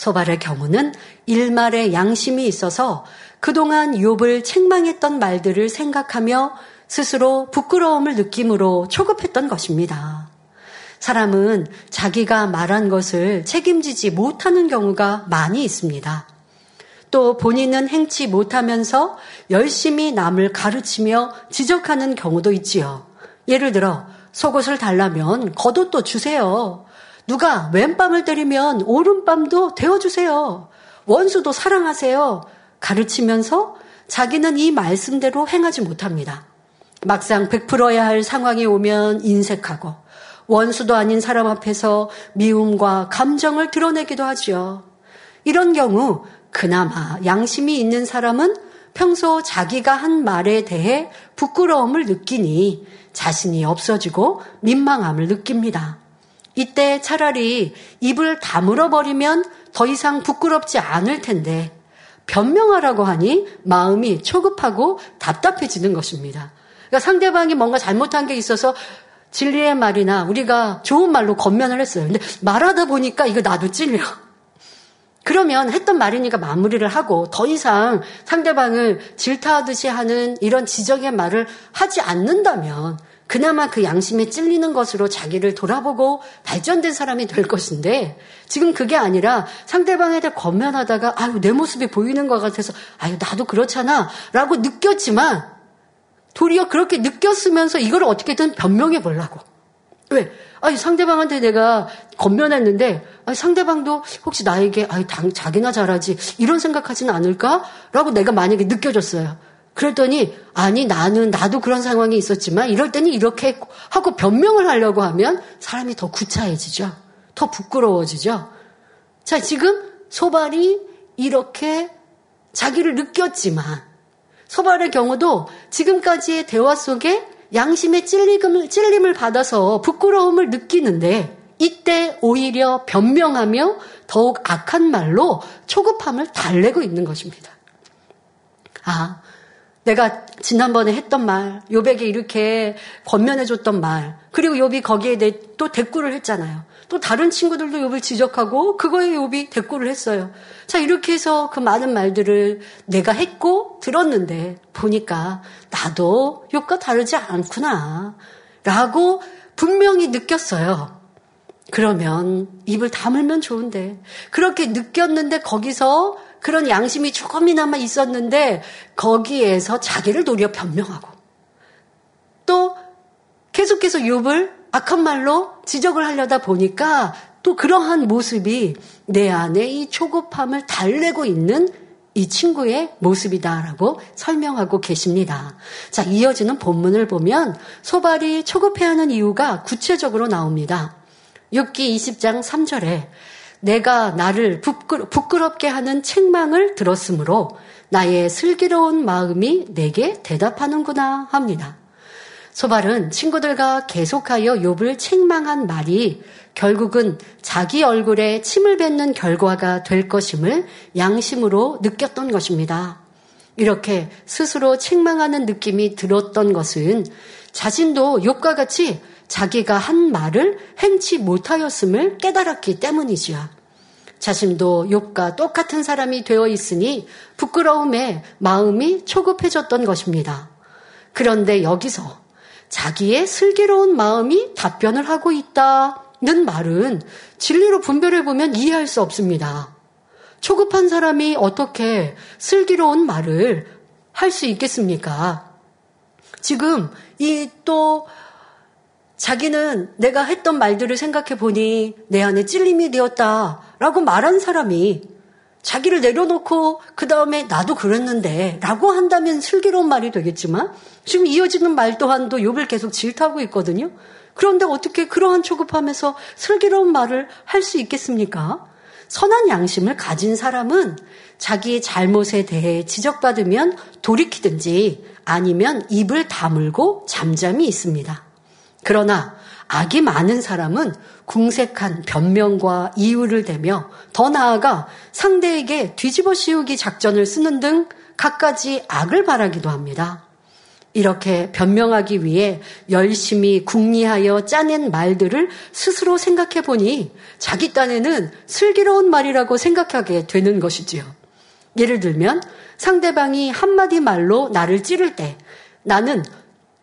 S1: 소발의 경우는 일말의 양심이 있어서 그동안 욥을 책망했던 말들을 생각하며 스스로 부끄러움을 느낌으로 초급했던 것입니다. 사람은 자기가 말한 것을 책임지지 못하는 경우가 많이 있습니다. 또 본인은 행치 못하면서 열심히 남을 가르치며 지적하는 경우도 있지요. 예를 들어 속옷을 달라면 겉옷도 주세요. 누가 왼밤을 때리면 오른밤도 데워주세요. 원수도 사랑하세요. 가르치면서 자기는 이 말씀대로 행하지 못합니다. 막상 베풀어야 할 상황이 오면 인색하고 원수도 아닌 사람 앞에서 미움과 감정을 드러내기도 하지요. 이런 경우 그나마 양심이 있는 사람은 평소 자기가 한 말에 대해 부끄러움을 느끼니 자신이 없어지고 민망함을 느낍니다. 이때 차라리 입을 다물어 버리면 더 이상 부끄럽지 않을 텐데 변명하라고 하니 마음이 초급하고 답답해지는 것입니다. 그러니까 상대방이 뭔가 잘못한 게 있어서 진리의 말이나 우리가 좋은 말로 겉면을 했어요. 근데 말하다 보니까 이거 나도 찔려. 그러면 했던 말이니까 마무리를 하고 더 이상 상대방을 질타하듯이 하는 이런 지적의 말을 하지 않는다면 그나마 그 양심에 찔리는 것으로 자기를 돌아보고 발전된 사람이 될 것인데 지금 그게 아니라 상대방에 대해 권면하다가 아유 내 모습이 보이는 것 같아서 아유 나도 그렇잖아 라고 느꼈지만 도리어 그렇게 느꼈으면서 이걸 어떻게든 변명해 보려고 왜? 아니 상대방한테 내가 권면했는데 아니, 상대방도 혹시 나에게 아니 당, 자기나 잘하지 이런 생각하지는 않을까 라고 내가 만약에 느껴졌어요. 그랬더니 아니 나는 나도 그런 상황이 있었지만 이럴 때는 이렇게 하고 변명을 하려고 하면 사람이 더 구차해지죠. 더 부끄러워지죠. 자 지금 소발이 이렇게 자기를 느꼈지만 소발의 경우도 지금까지의 대화 속에 양심의 찔림을, 찔림을 받아서 부끄러움을 느끼는데 이때 오히려 변명하며 더욱 악한 말로 초급함을 달래고 있는 것입니다. 아, 내가 지난번에 했던 말, 요백에 이렇게 권면해줬던 말, 그리고 요비 거기에 또 대꾸를 했잖아요. 또 다른 친구들도 욥을 지적하고 그거에 욥이 대꾸를 했어요. 자 이렇게 해서 그 많은 말들을 내가 했고 들었는데 보니까 나도 욥과 다르지 않구나 라고 분명히 느꼈어요. 그러면 입을 다물면 좋은데 그렇게 느꼈는데 거기서 그런 양심이 조금이나마 있었는데 거기에서 자기를 도리어 변명하고 또 계속해서 욥을 악한 말로 지적을 하려다 보니까 또 그러한 모습이 내 안에 이 초급함을 달래고 있는 이 친구의 모습이다라고 설명하고 계십니다. 자, 이어지는 본문을 보면 소발이 초급해하는 이유가 구체적으로 나옵니다. 6기 20장 3절에 내가 나를 부끄럽게 하는 책망을 들었으므로 나의 슬기로운 마음이 내게 대답하는구나 합니다. 소발은 친구들과 계속하여 욥을 책망한 말이 결국은 자기 얼굴에 침을 뱉는 결과가 될 것임을 양심으로 느꼈던 것입니다. 이렇게 스스로 책망하는 느낌이 들었던 것은 자신도 욥과 같이 자기가 한 말을 행치 못하였음을 깨달았기 때문이지요. 자신도 욥과 똑같은 사람이 되어 있으니 부끄러움에 마음이 초급해졌던 것입니다. 그런데 여기서 자기의 슬기로운 마음이 답변을 하고 있다는 말은 진리로 분별해 보면 이해할 수 없습니다. 초급한 사람이 어떻게 슬기로운 말을 할 수 있겠습니까? 지금 이 또 자기는 내가 했던 말들을 생각해 보니 내 안에 찔림이 되었다 라고 말한 사람이 자기를 내려놓고 그 다음에 나도 그랬는데 라고 한다면 슬기로운 말이 되겠지만 지금 이어지는 말 또한도 욥을 계속 질타하고 있거든요. 그런데 어떻게 그러한 초급함에서 슬기로운 말을 할 수 있겠습니까? 선한 양심을 가진 사람은 자기의 잘못에 대해 지적받으면 돌이키든지 아니면 입을 다물고 잠잠히 있습니다. 그러나 악이 많은 사람은 궁색한 변명과 이유를 대며 더 나아가 상대에게 뒤집어 씌우기 작전을 쓰는 등 갖가지 악을 바라기도 합니다. 이렇게 변명하기 위해 열심히 궁리하여 짜낸 말들을 스스로 생각해 보니 자기 딴에는 슬기로운 말이라고 생각하게 되는 것이지요. 예를 들면 상대방이 한마디 말로 나를 찌를 때 나는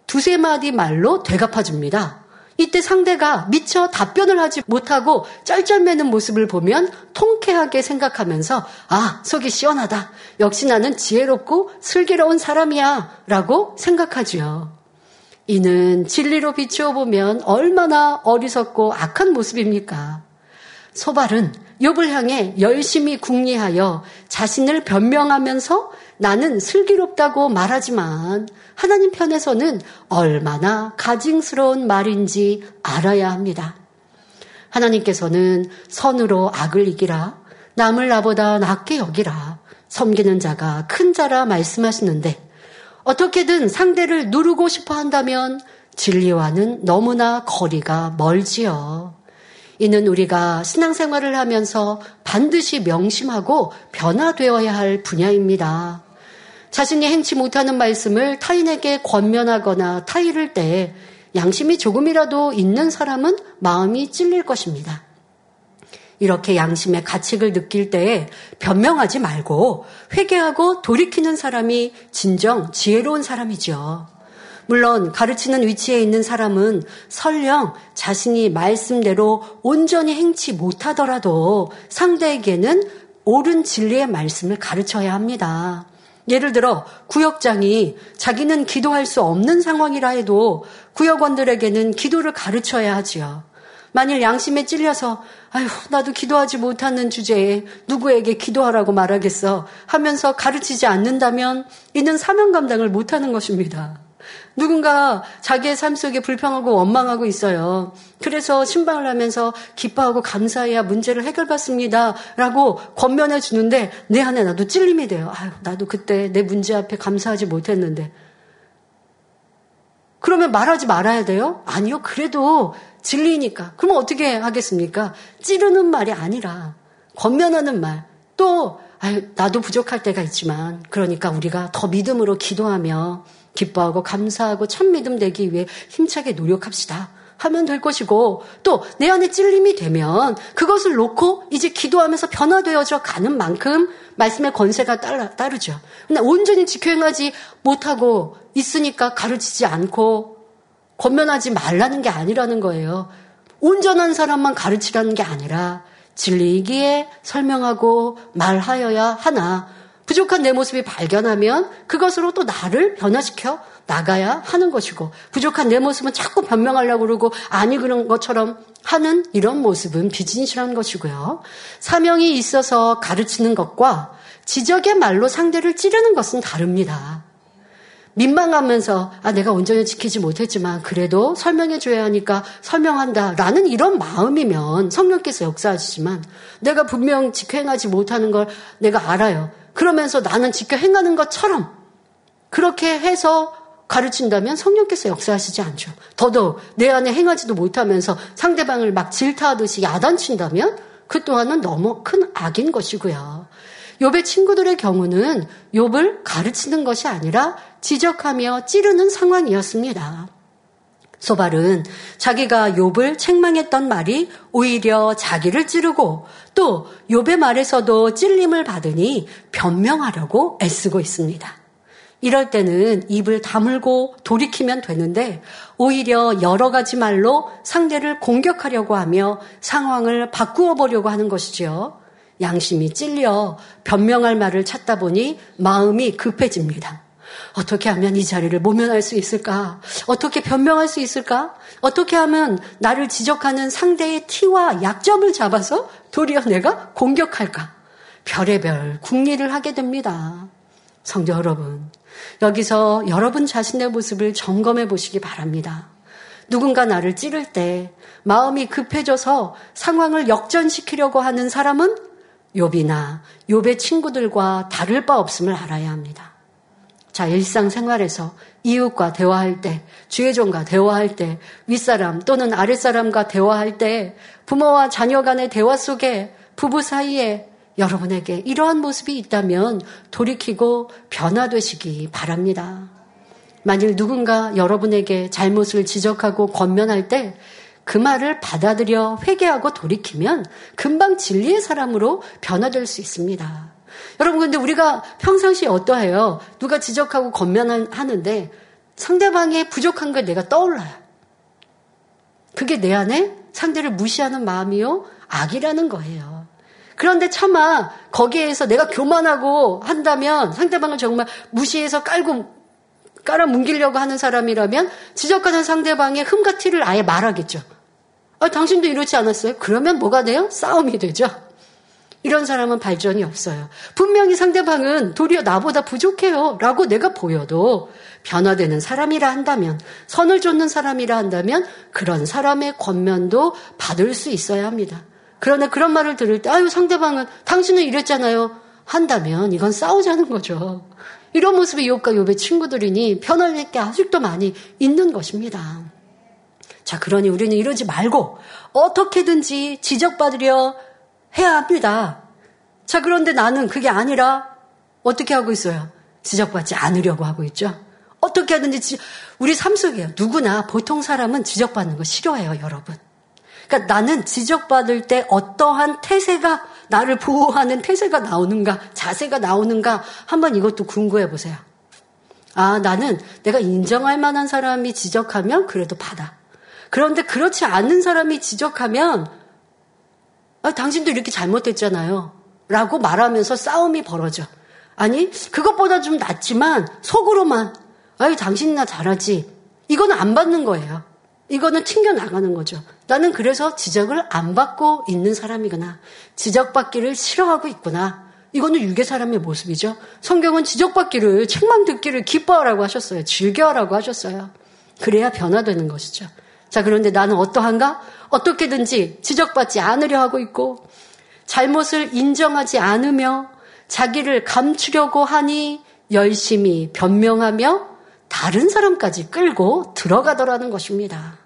S1: 두세 마디 말로 되갚아 줍니다. 이때 상대가 미처 답변을 하지 못하고 쩔쩔매는 모습을 보면 통쾌하게 생각하면서 아, 속이 시원하다. 역시 나는 지혜롭고 슬기로운 사람이야. 라고 생각하지요. 이는 진리로 비추어 보면 얼마나 어리석고 악한 모습입니까? 소발은 욥을 향해 열심히 궁리하여 자신을 변명하면서 나는 슬기롭다고 말하지만 하나님 편에서는 얼마나 가증스러운 말인지 알아야 합니다. 하나님께서는 선으로 악을 이기라, 남을 나보다 낫게 여기라, 섬기는 자가 큰 자라 말씀하시는데 어떻게든 상대를 누르고 싶어 한다면 진리와는 너무나 거리가 멀지요. 이는 우리가 신앙생활을 하면서 반드시 명심하고 변화되어야 할 분야입니다. 자신이 행치 못하는 말씀을 타인에게 권면하거나 타이를 때 양심이 조금이라도 있는 사람은 마음이 찔릴 것입니다. 이렇게 양심의 가책을 느낄 때에 변명하지 말고 회개하고 돌이키는 사람이 진정 지혜로운 사람이죠. 물론 가르치는 위치에 있는 사람은 설령 자신이 말씀대로 온전히 행치 못하더라도 상대에게는 옳은 진리의 말씀을 가르쳐야 합니다. 예를 들어 구역장이 자기는 기도할 수 없는 상황이라 해도 구역원들에게는 기도를 가르쳐야 하지요. 만일 양심에 찔려서 아휴 나도 기도하지 못하는 주제에 누구에게 기도하라고 말하겠어 하면서 가르치지 않는다면 이는 사명 감당을 못하는 것입니다. 누군가 자기의 삶 속에 불평하고 원망하고 있어요. 그래서 신방을 하면서 기뻐하고 감사해야 문제를 해결받습니다. 라고 권면해 주는데 내 안에 나도 찔림이 돼요. 아유, 나도 그때 내 문제 앞에 감사하지 못했는데. 그러면 말하지 말아야 돼요? 아니요. 그래도 진리니까. 그러면 어떻게 하겠습니까? 찌르는 말이 아니라 권면하는 말. 또 아유, 나도 부족할 때가 있지만 그러니까 우리가 더 믿음으로 기도하며 기뻐하고 감사하고 참 믿음 되기 위해 힘차게 노력합시다. 하면 될 것이고 또 내 안에 찔림이 되면 그것을 놓고 이제 기도하면서 변화되어져 가는 만큼 말씀의 권세가 따르, 따르죠. 근데 온전히 지켜 행하지 못하고 있으니까 가르치지 않고 권면하지 말라는 게 아니라는 거예요. 온전한 사람만 가르치라는 게 아니라 진리이기에 설명하고 말하여야 하나 부족한 내 모습이 발견하면 그것으로 또 나를 변화시켜 나가야 하는 것이고 부족한 내 모습은 자꾸 변명하려고 그러고 아니 그런 것처럼 하는 이런 모습은 비진실한 것이고요. 사명이 있어서 가르치는 것과 지적의 말로 상대를 찌르는 것은 다릅니다. 민망하면서 아 내가 온전히 지키지 못했지만 그래도 설명해 줘야 하니까 설명한다라는 이런 마음이면 성령께서 역사하시지만 내가 분명 지켜 행하지 못하는 걸 내가 알아요. 그러면서 나는 지켜 행하는 것처럼 그렇게 해서 가르친다면 성령께서 역사하시지 않죠. 더더욱 내 안에 행하지도 못하면서 상대방을 막 질타하듯이 야단친다면 그 또한은 너무 큰 악인 것이고요. 욥의 친구들의 경우는 욥을 가르치는 것이 아니라 지적하며 찌르는 상황이었습니다. 소발은 자기가 욥을 책망했던 말이 오히려 자기를 찌르고 또 욥의 말에서도 찔림을 받으니 변명하려고 애쓰고 있습니다. 이럴 때는 입을 다물고 돌이키면 되는데 오히려 여러 가지 말로 상대를 공격하려고 하며 상황을 바꾸어 보려고 하는 것이지요. 양심이 찔려 변명할 말을 찾다 보니 마음이 급해집니다. 어떻게 하면 이 자리를 모면할 수 있을까? 어떻게 변명할 수 있을까? 어떻게 하면 나를 지적하는 상대의 티와 약점을 잡아서 도리어 내가 공격할까? 별의별 궁리를 하게 됩니다. 성도 여러분, 여기서 여러분 자신의 모습을 점검해 보시기 바랍니다. 누군가 나를 찌를 때 마음이 급해져서 상황을 역전시키려고 하는 사람은 욥이나 욥의 친구들과 다를 바 없음을 알아야 합니다. 자, 일상생활에서 이웃과 대화할 때, 주의종과 대화할 때, 윗사람 또는 아랫사람과 대화할 때, 부모와 자녀 간의 대화 속에 부부 사이에 여러분에게 이러한 모습이 있다면 돌이키고 변화되시기 바랍니다. 만일 누군가 여러분에게 잘못을 지적하고 권면할 때 그 말을 받아들여 회개하고 돌이키면 금방 진리의 사람으로 변화될 수 있습니다. 여러분, 근데 우리가 평상시에 어떠해요? 누가 지적하고 권면하는데 상대방의 부족한 걸 내가 떠올라요. 그게 내 안에 상대를 무시하는 마음이요? 악이라는 거예요. 그런데 차마 거기에서 내가 교만하고 한다면 상대방을 정말 무시해서 깔고 깔아 뭉기려고 하는 사람이라면 지적하는 상대방의 흠과 티를 아예 말하겠죠. 아, 당신도 이렇지 않았어요? 그러면 뭐가 돼요? 싸움이 되죠. 이런 사람은 발전이 없어요. 분명히 상대방은 도리어 나보다 부족해요. 라고 내가 보여도 변화되는 사람이라 한다면, 선을 쫓는 사람이라 한다면 그런 사람의 권면도 받을 수 있어야 합니다. 그러나 그런 말을 들을 때, 아유, 상대방은 당신은 이랬잖아요. 한다면 이건 싸우자는 거죠. 이런 모습이 욥과 욥의 친구들이니 변화될 게 아직도 많이 있는 것입니다. 자, 그러니 우리는 이러지 말고 어떻게든지 지적받으려 해야 합니다. 자, 그런데 나는 그게 아니라 어떻게 하고 있어요? 지적받지 않으려고 하고 있죠. 어떻게 하든지 지, 우리 삶 속에요. 누구나 보통 사람은 지적받는 거 싫어해요, 여러분. 그러니까 나는 지적받을 때 어떠한 태세가 나를 보호하는 태세가 나오는가, 자세가 나오는가 한번 이것도 궁금해 보세요. 아, 나는 내가 인정할 만한 사람이 지적하면 그래도 받아. 그런데 그렇지 않은 사람이 지적하면 아, 당신도 이렇게 잘못했잖아요. 라고 말하면서 싸움이 벌어져. 아니, 그것보다 좀 낫지만 속으로만 아유, 당신이나 잘하지. 이거는 안 받는 거예요. 이거는 튕겨 나가는 거죠. 나는 그래서 지적을 안 받고 있는 사람이구나. 지적받기를 싫어하고 있구나. 이거는 유괴 사람의 모습이죠. 성경은 지적받기를 책망 듣기를 기뻐하라고 하셨어요. 즐겨하라고 하셨어요. 그래야 변화되는 것이죠. 자, 그런데 나는 어떠한가? 어떻게든지 지적받지 않으려 하고 있고 잘못을 인정하지 않으며 자기를 감추려고 하니 열심히 변명하며 다른 사람까지 끌고 들어가더라는 것입니다.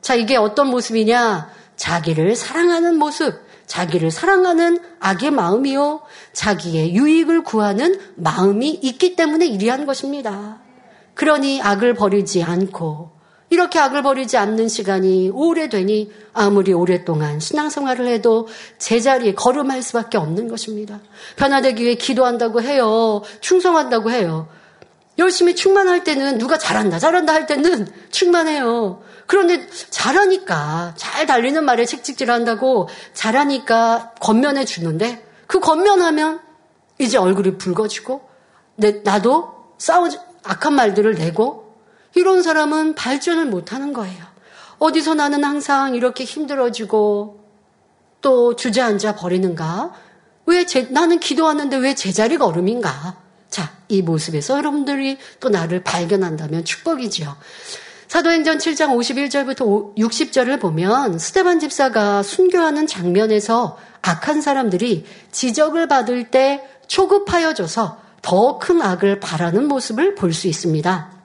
S1: 자, 이게 어떤 모습이냐? 자기를 사랑하는 모습, 자기를 사랑하는 악의 마음이요. 자기의 유익을 구하는 마음이 있기 때문에 이리한 것입니다. 그러니 악을 버리지 않고 이렇게 악을 버리지 않는 시간이 오래되니 아무리 오랫동안 신앙생활을 해도 제자리에 걸음할 수밖에 없는 것입니다. 변화되기 위해 기도한다고 해요. 충성한다고 해요. 열심히 충만할 때는 누가 잘한다, 잘한다 할 때는 충만해요. 그런데 잘하니까, 잘 달리는 말에 책찍질 한다고 잘하니까 건면해 주는데 그 건면하면 이제 얼굴이 붉어지고 내, 나도 싸우지, 악한 말들을 내고 이런 사람은 발전을 못 하는 거예요. 어디서 나는 항상 이렇게 힘들어지고 또 주저앉아 버리는가? 왜 제, 나는 기도하는데 왜 제자리가 얼음인가? 자, 이 모습에서 여러분들이 또 나를 발견한다면 축복이지요. 사도행전 7장 51절부터 60절을 보면 스테반 집사가 순교하는 장면에서 악한 사람들이 지적을 받을 때 초급하여져서 더 큰 악을 바라는 모습을 볼 수 있습니다.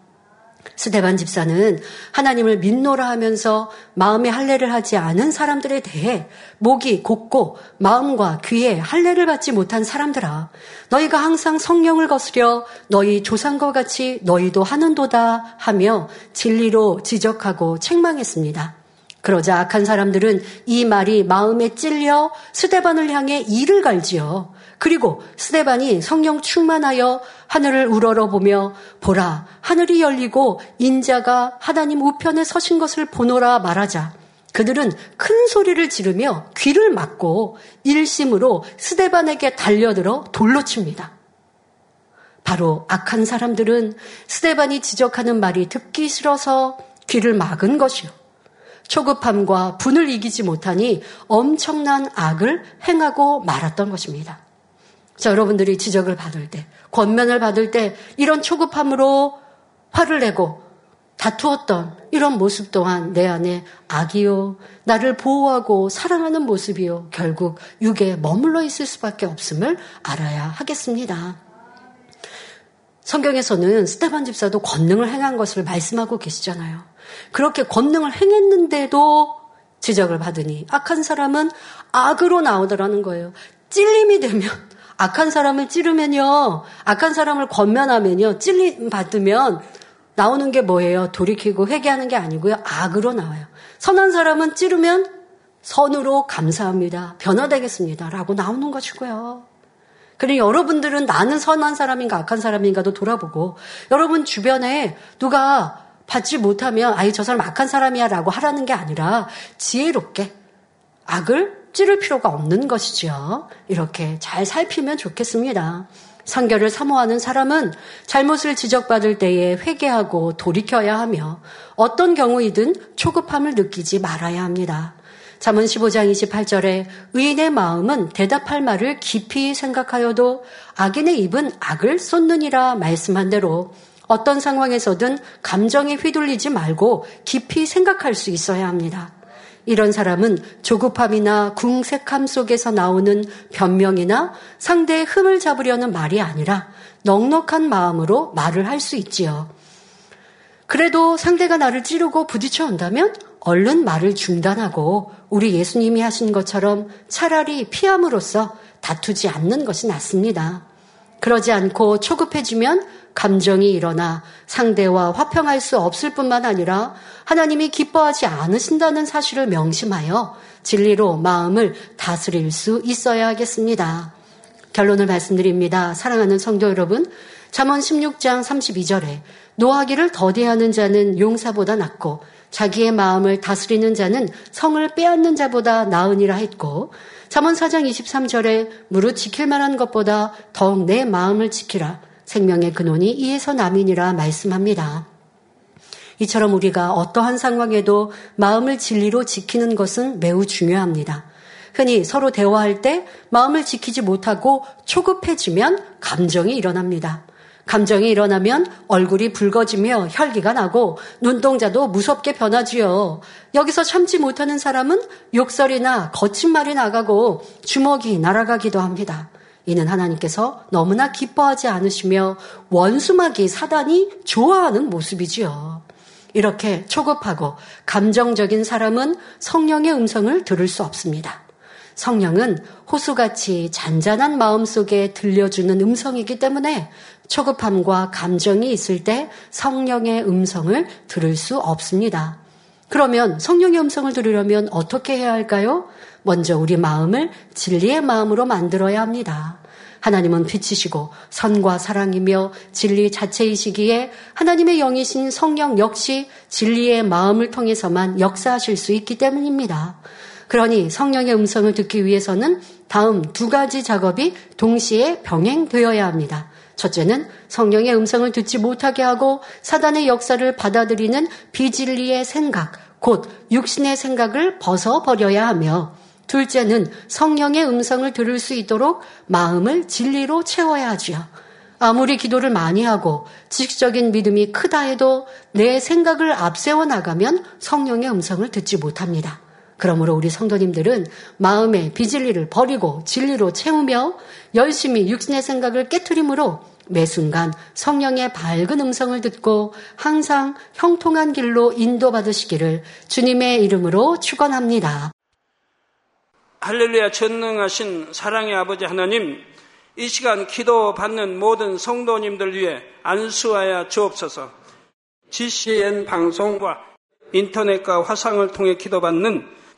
S1: 스테반 집사는 하나님을 믿노라 하면서 마음의 할례를 하지 않은 사람들에 대해 목이 곧고 마음과 귀에 할례를 받지 못한 사람들아 너희가 항상 성령을 거스려 너희 조상과 같이 너희도 하는도다 하며 진리로 지적하고 책망했습니다. 그러자 악한 사람들은 이 말이 마음에 찔려 스테반을 향해 이를 갈지요. 그리고 스테반이 성령 충만하여 하늘을 우러러 보며 보라 하늘이 열리고 인자가 하나님 우편에 서신 것을 보노라 말하자 그들은 큰 소리를 지르며 귀를 막고 일심으로 스테반에게 달려들어 돌로 칩니다. 바로 악한 사람들은 스테반이 지적하는 말이 듣기 싫어서 귀를 막은 것이요. 초급함과 분을 이기지 못하니 엄청난 악을 행하고 말았던 것입니다. 자, 여러분들이 지적을 받을 때, 권면을 받을 때 이런 초급함으로 화를 내고 다투었던 이런 모습 또한 내 안에 악이요. 나를 보호하고 사랑하는 모습이요. 결국 육에 머물러 있을 수밖에 없음을 알아야 하겠습니다. 성경에서는 스테반 집사도 권능을 행한 것을 말씀하고 계시잖아요. 그렇게 권능을 행했는데도 지적을 받으니 악한 사람은 악으로 나오더라는 거예요. 찔림이 되면 악한 사람을 찌르면요. 악한 사람을 권면하면요. 찔림 받으면 나오는 게 뭐예요? 돌이키고 회개하는 게 아니고요. 악으로 나와요. 선한 사람은 찌르면 선으로 감사합니다. 변화되겠습니다. 라고 나오는 것이고요. 그러니 여러분들은 나는 선한 사람인가 악한 사람인가도 돌아보고 여러분 주변에 누가 받지 못하면 아이 저 사람 악한 사람이야 라고 하라는 게 아니라 지혜롭게 악을 찌를 필요가 없는 것이죠. 이렇게 잘 살피면 좋겠습니다. 상결을 사모하는 사람은 잘못을 지적받을 때에 회개하고 돌이켜야 하며 어떤 경우이든 초급함을 느끼지 말아야 합니다. 잠언 15장 28절에 의인의 마음은 대답할 말을 깊이 생각하여도 악인의 입은 악을 쏟느니라 말씀한 대로 어떤 상황에서든 감정에 휘둘리지 말고 깊이 생각할 수 있어야 합니다. 이런 사람은 조급함이나 궁색함 속에서 나오는 변명이나 상대의 흠을 잡으려는 말이 아니라 넉넉한 마음으로 말을 할 수 있지요. 그래도 상대가 나를 찌르고 부딪혀 온다면 얼른 말을 중단하고 우리 예수님이 하신 것처럼 차라리 피함으로써 다투지 않는 것이 낫습니다. 그러지 않고 초급해지면 감정이 일어나 상대와 화평할 수 없을 뿐만 아니라 하나님이 기뻐하지 않으신다는 사실을 명심하여 진리로 마음을 다스릴 수 있어야 하겠습니다. 결론을 말씀드립니다. 사랑하는 성도 여러분, 잠언 16장 32절에 노하기를 더디하는 자는 용사보다 낫고 자기의 마음을 다스리는 자는 성을 빼앗는 자보다 나으니라 했고 잠언 4장 23절에 무릇 지킬 만한 것보다 더욱 내 마음을 지키라 생명의 근원이 이에서 남이니라 말씀합니다. 이처럼 우리가 어떠한 상황에도 마음을 진리로 지키는 것은 매우 중요합니다. 흔히 서로 대화할 때 마음을 지키지 못하고 초급해지면 감정이 일어납니다. 감정이 일어나면 얼굴이 붉어지며 혈기가 나고 눈동자도 무섭게 변하지요. 여기서 참지 못하는 사람은 욕설이나 거친 말이 나가고 주먹이 날아가기도 합니다. 이는 하나님께서 너무나 기뻐하지 않으시며 원수막이 사단이 좋아하는 모습이지요. 이렇게 초급하고 감정적인 사람은 성령의 음성을 들을 수 없습니다. 성령은 호수같이 잔잔한 마음 속에 들려주는 음성이기 때문에 초급함과 감정이 있을 때 성령의 음성을 들을 수 없습니다. 그러면 성령의 음성을 들으려면 어떻게 해야 할까요? 먼저 우리 마음을 진리의 마음으로 만들어야 합니다. 하나님은 빛이시고 선과 사랑이며 진리 자체이시기에 하나님의 영이신 성령 역시 진리의 마음을 통해서만 역사하실 수 있기 때문입니다. 그러니 성령의 음성을 듣기 위해서는 다음 두 가지 작업이 동시에 병행되어야 합니다. 첫째는 성령의 음성을 듣지 못하게 하고 사단의 역사를 받아들이는 비진리의 생각, 곧 육신의 생각을 벗어버려야 하며 둘째는 성령의 음성을 들을 수 있도록 마음을 진리로 채워야 하지요. 아무리 기도를 많이 하고 지식적인 믿음이 크다 해도 내 생각을 앞세워 나가면 성령의 음성을 듣지 못합니다. 그러므로 우리 성도님들은 마음의 비진리를 버리고 진리로 채우며 열심히 육신의 생각을 깨뜨림으로 매 순간 성령의 밝은 음성을 듣고 항상 형통한 길로 인도받으시기를 주님의 이름으로 축원합니다.
S2: 할렐루야 전능하신 사랑의 아버지 하나님 이 시간 기도 받는 모든 성도님들 위해 안수하여 주옵소서 GCN 방송과 인터넷과 화상을 통해 기도받는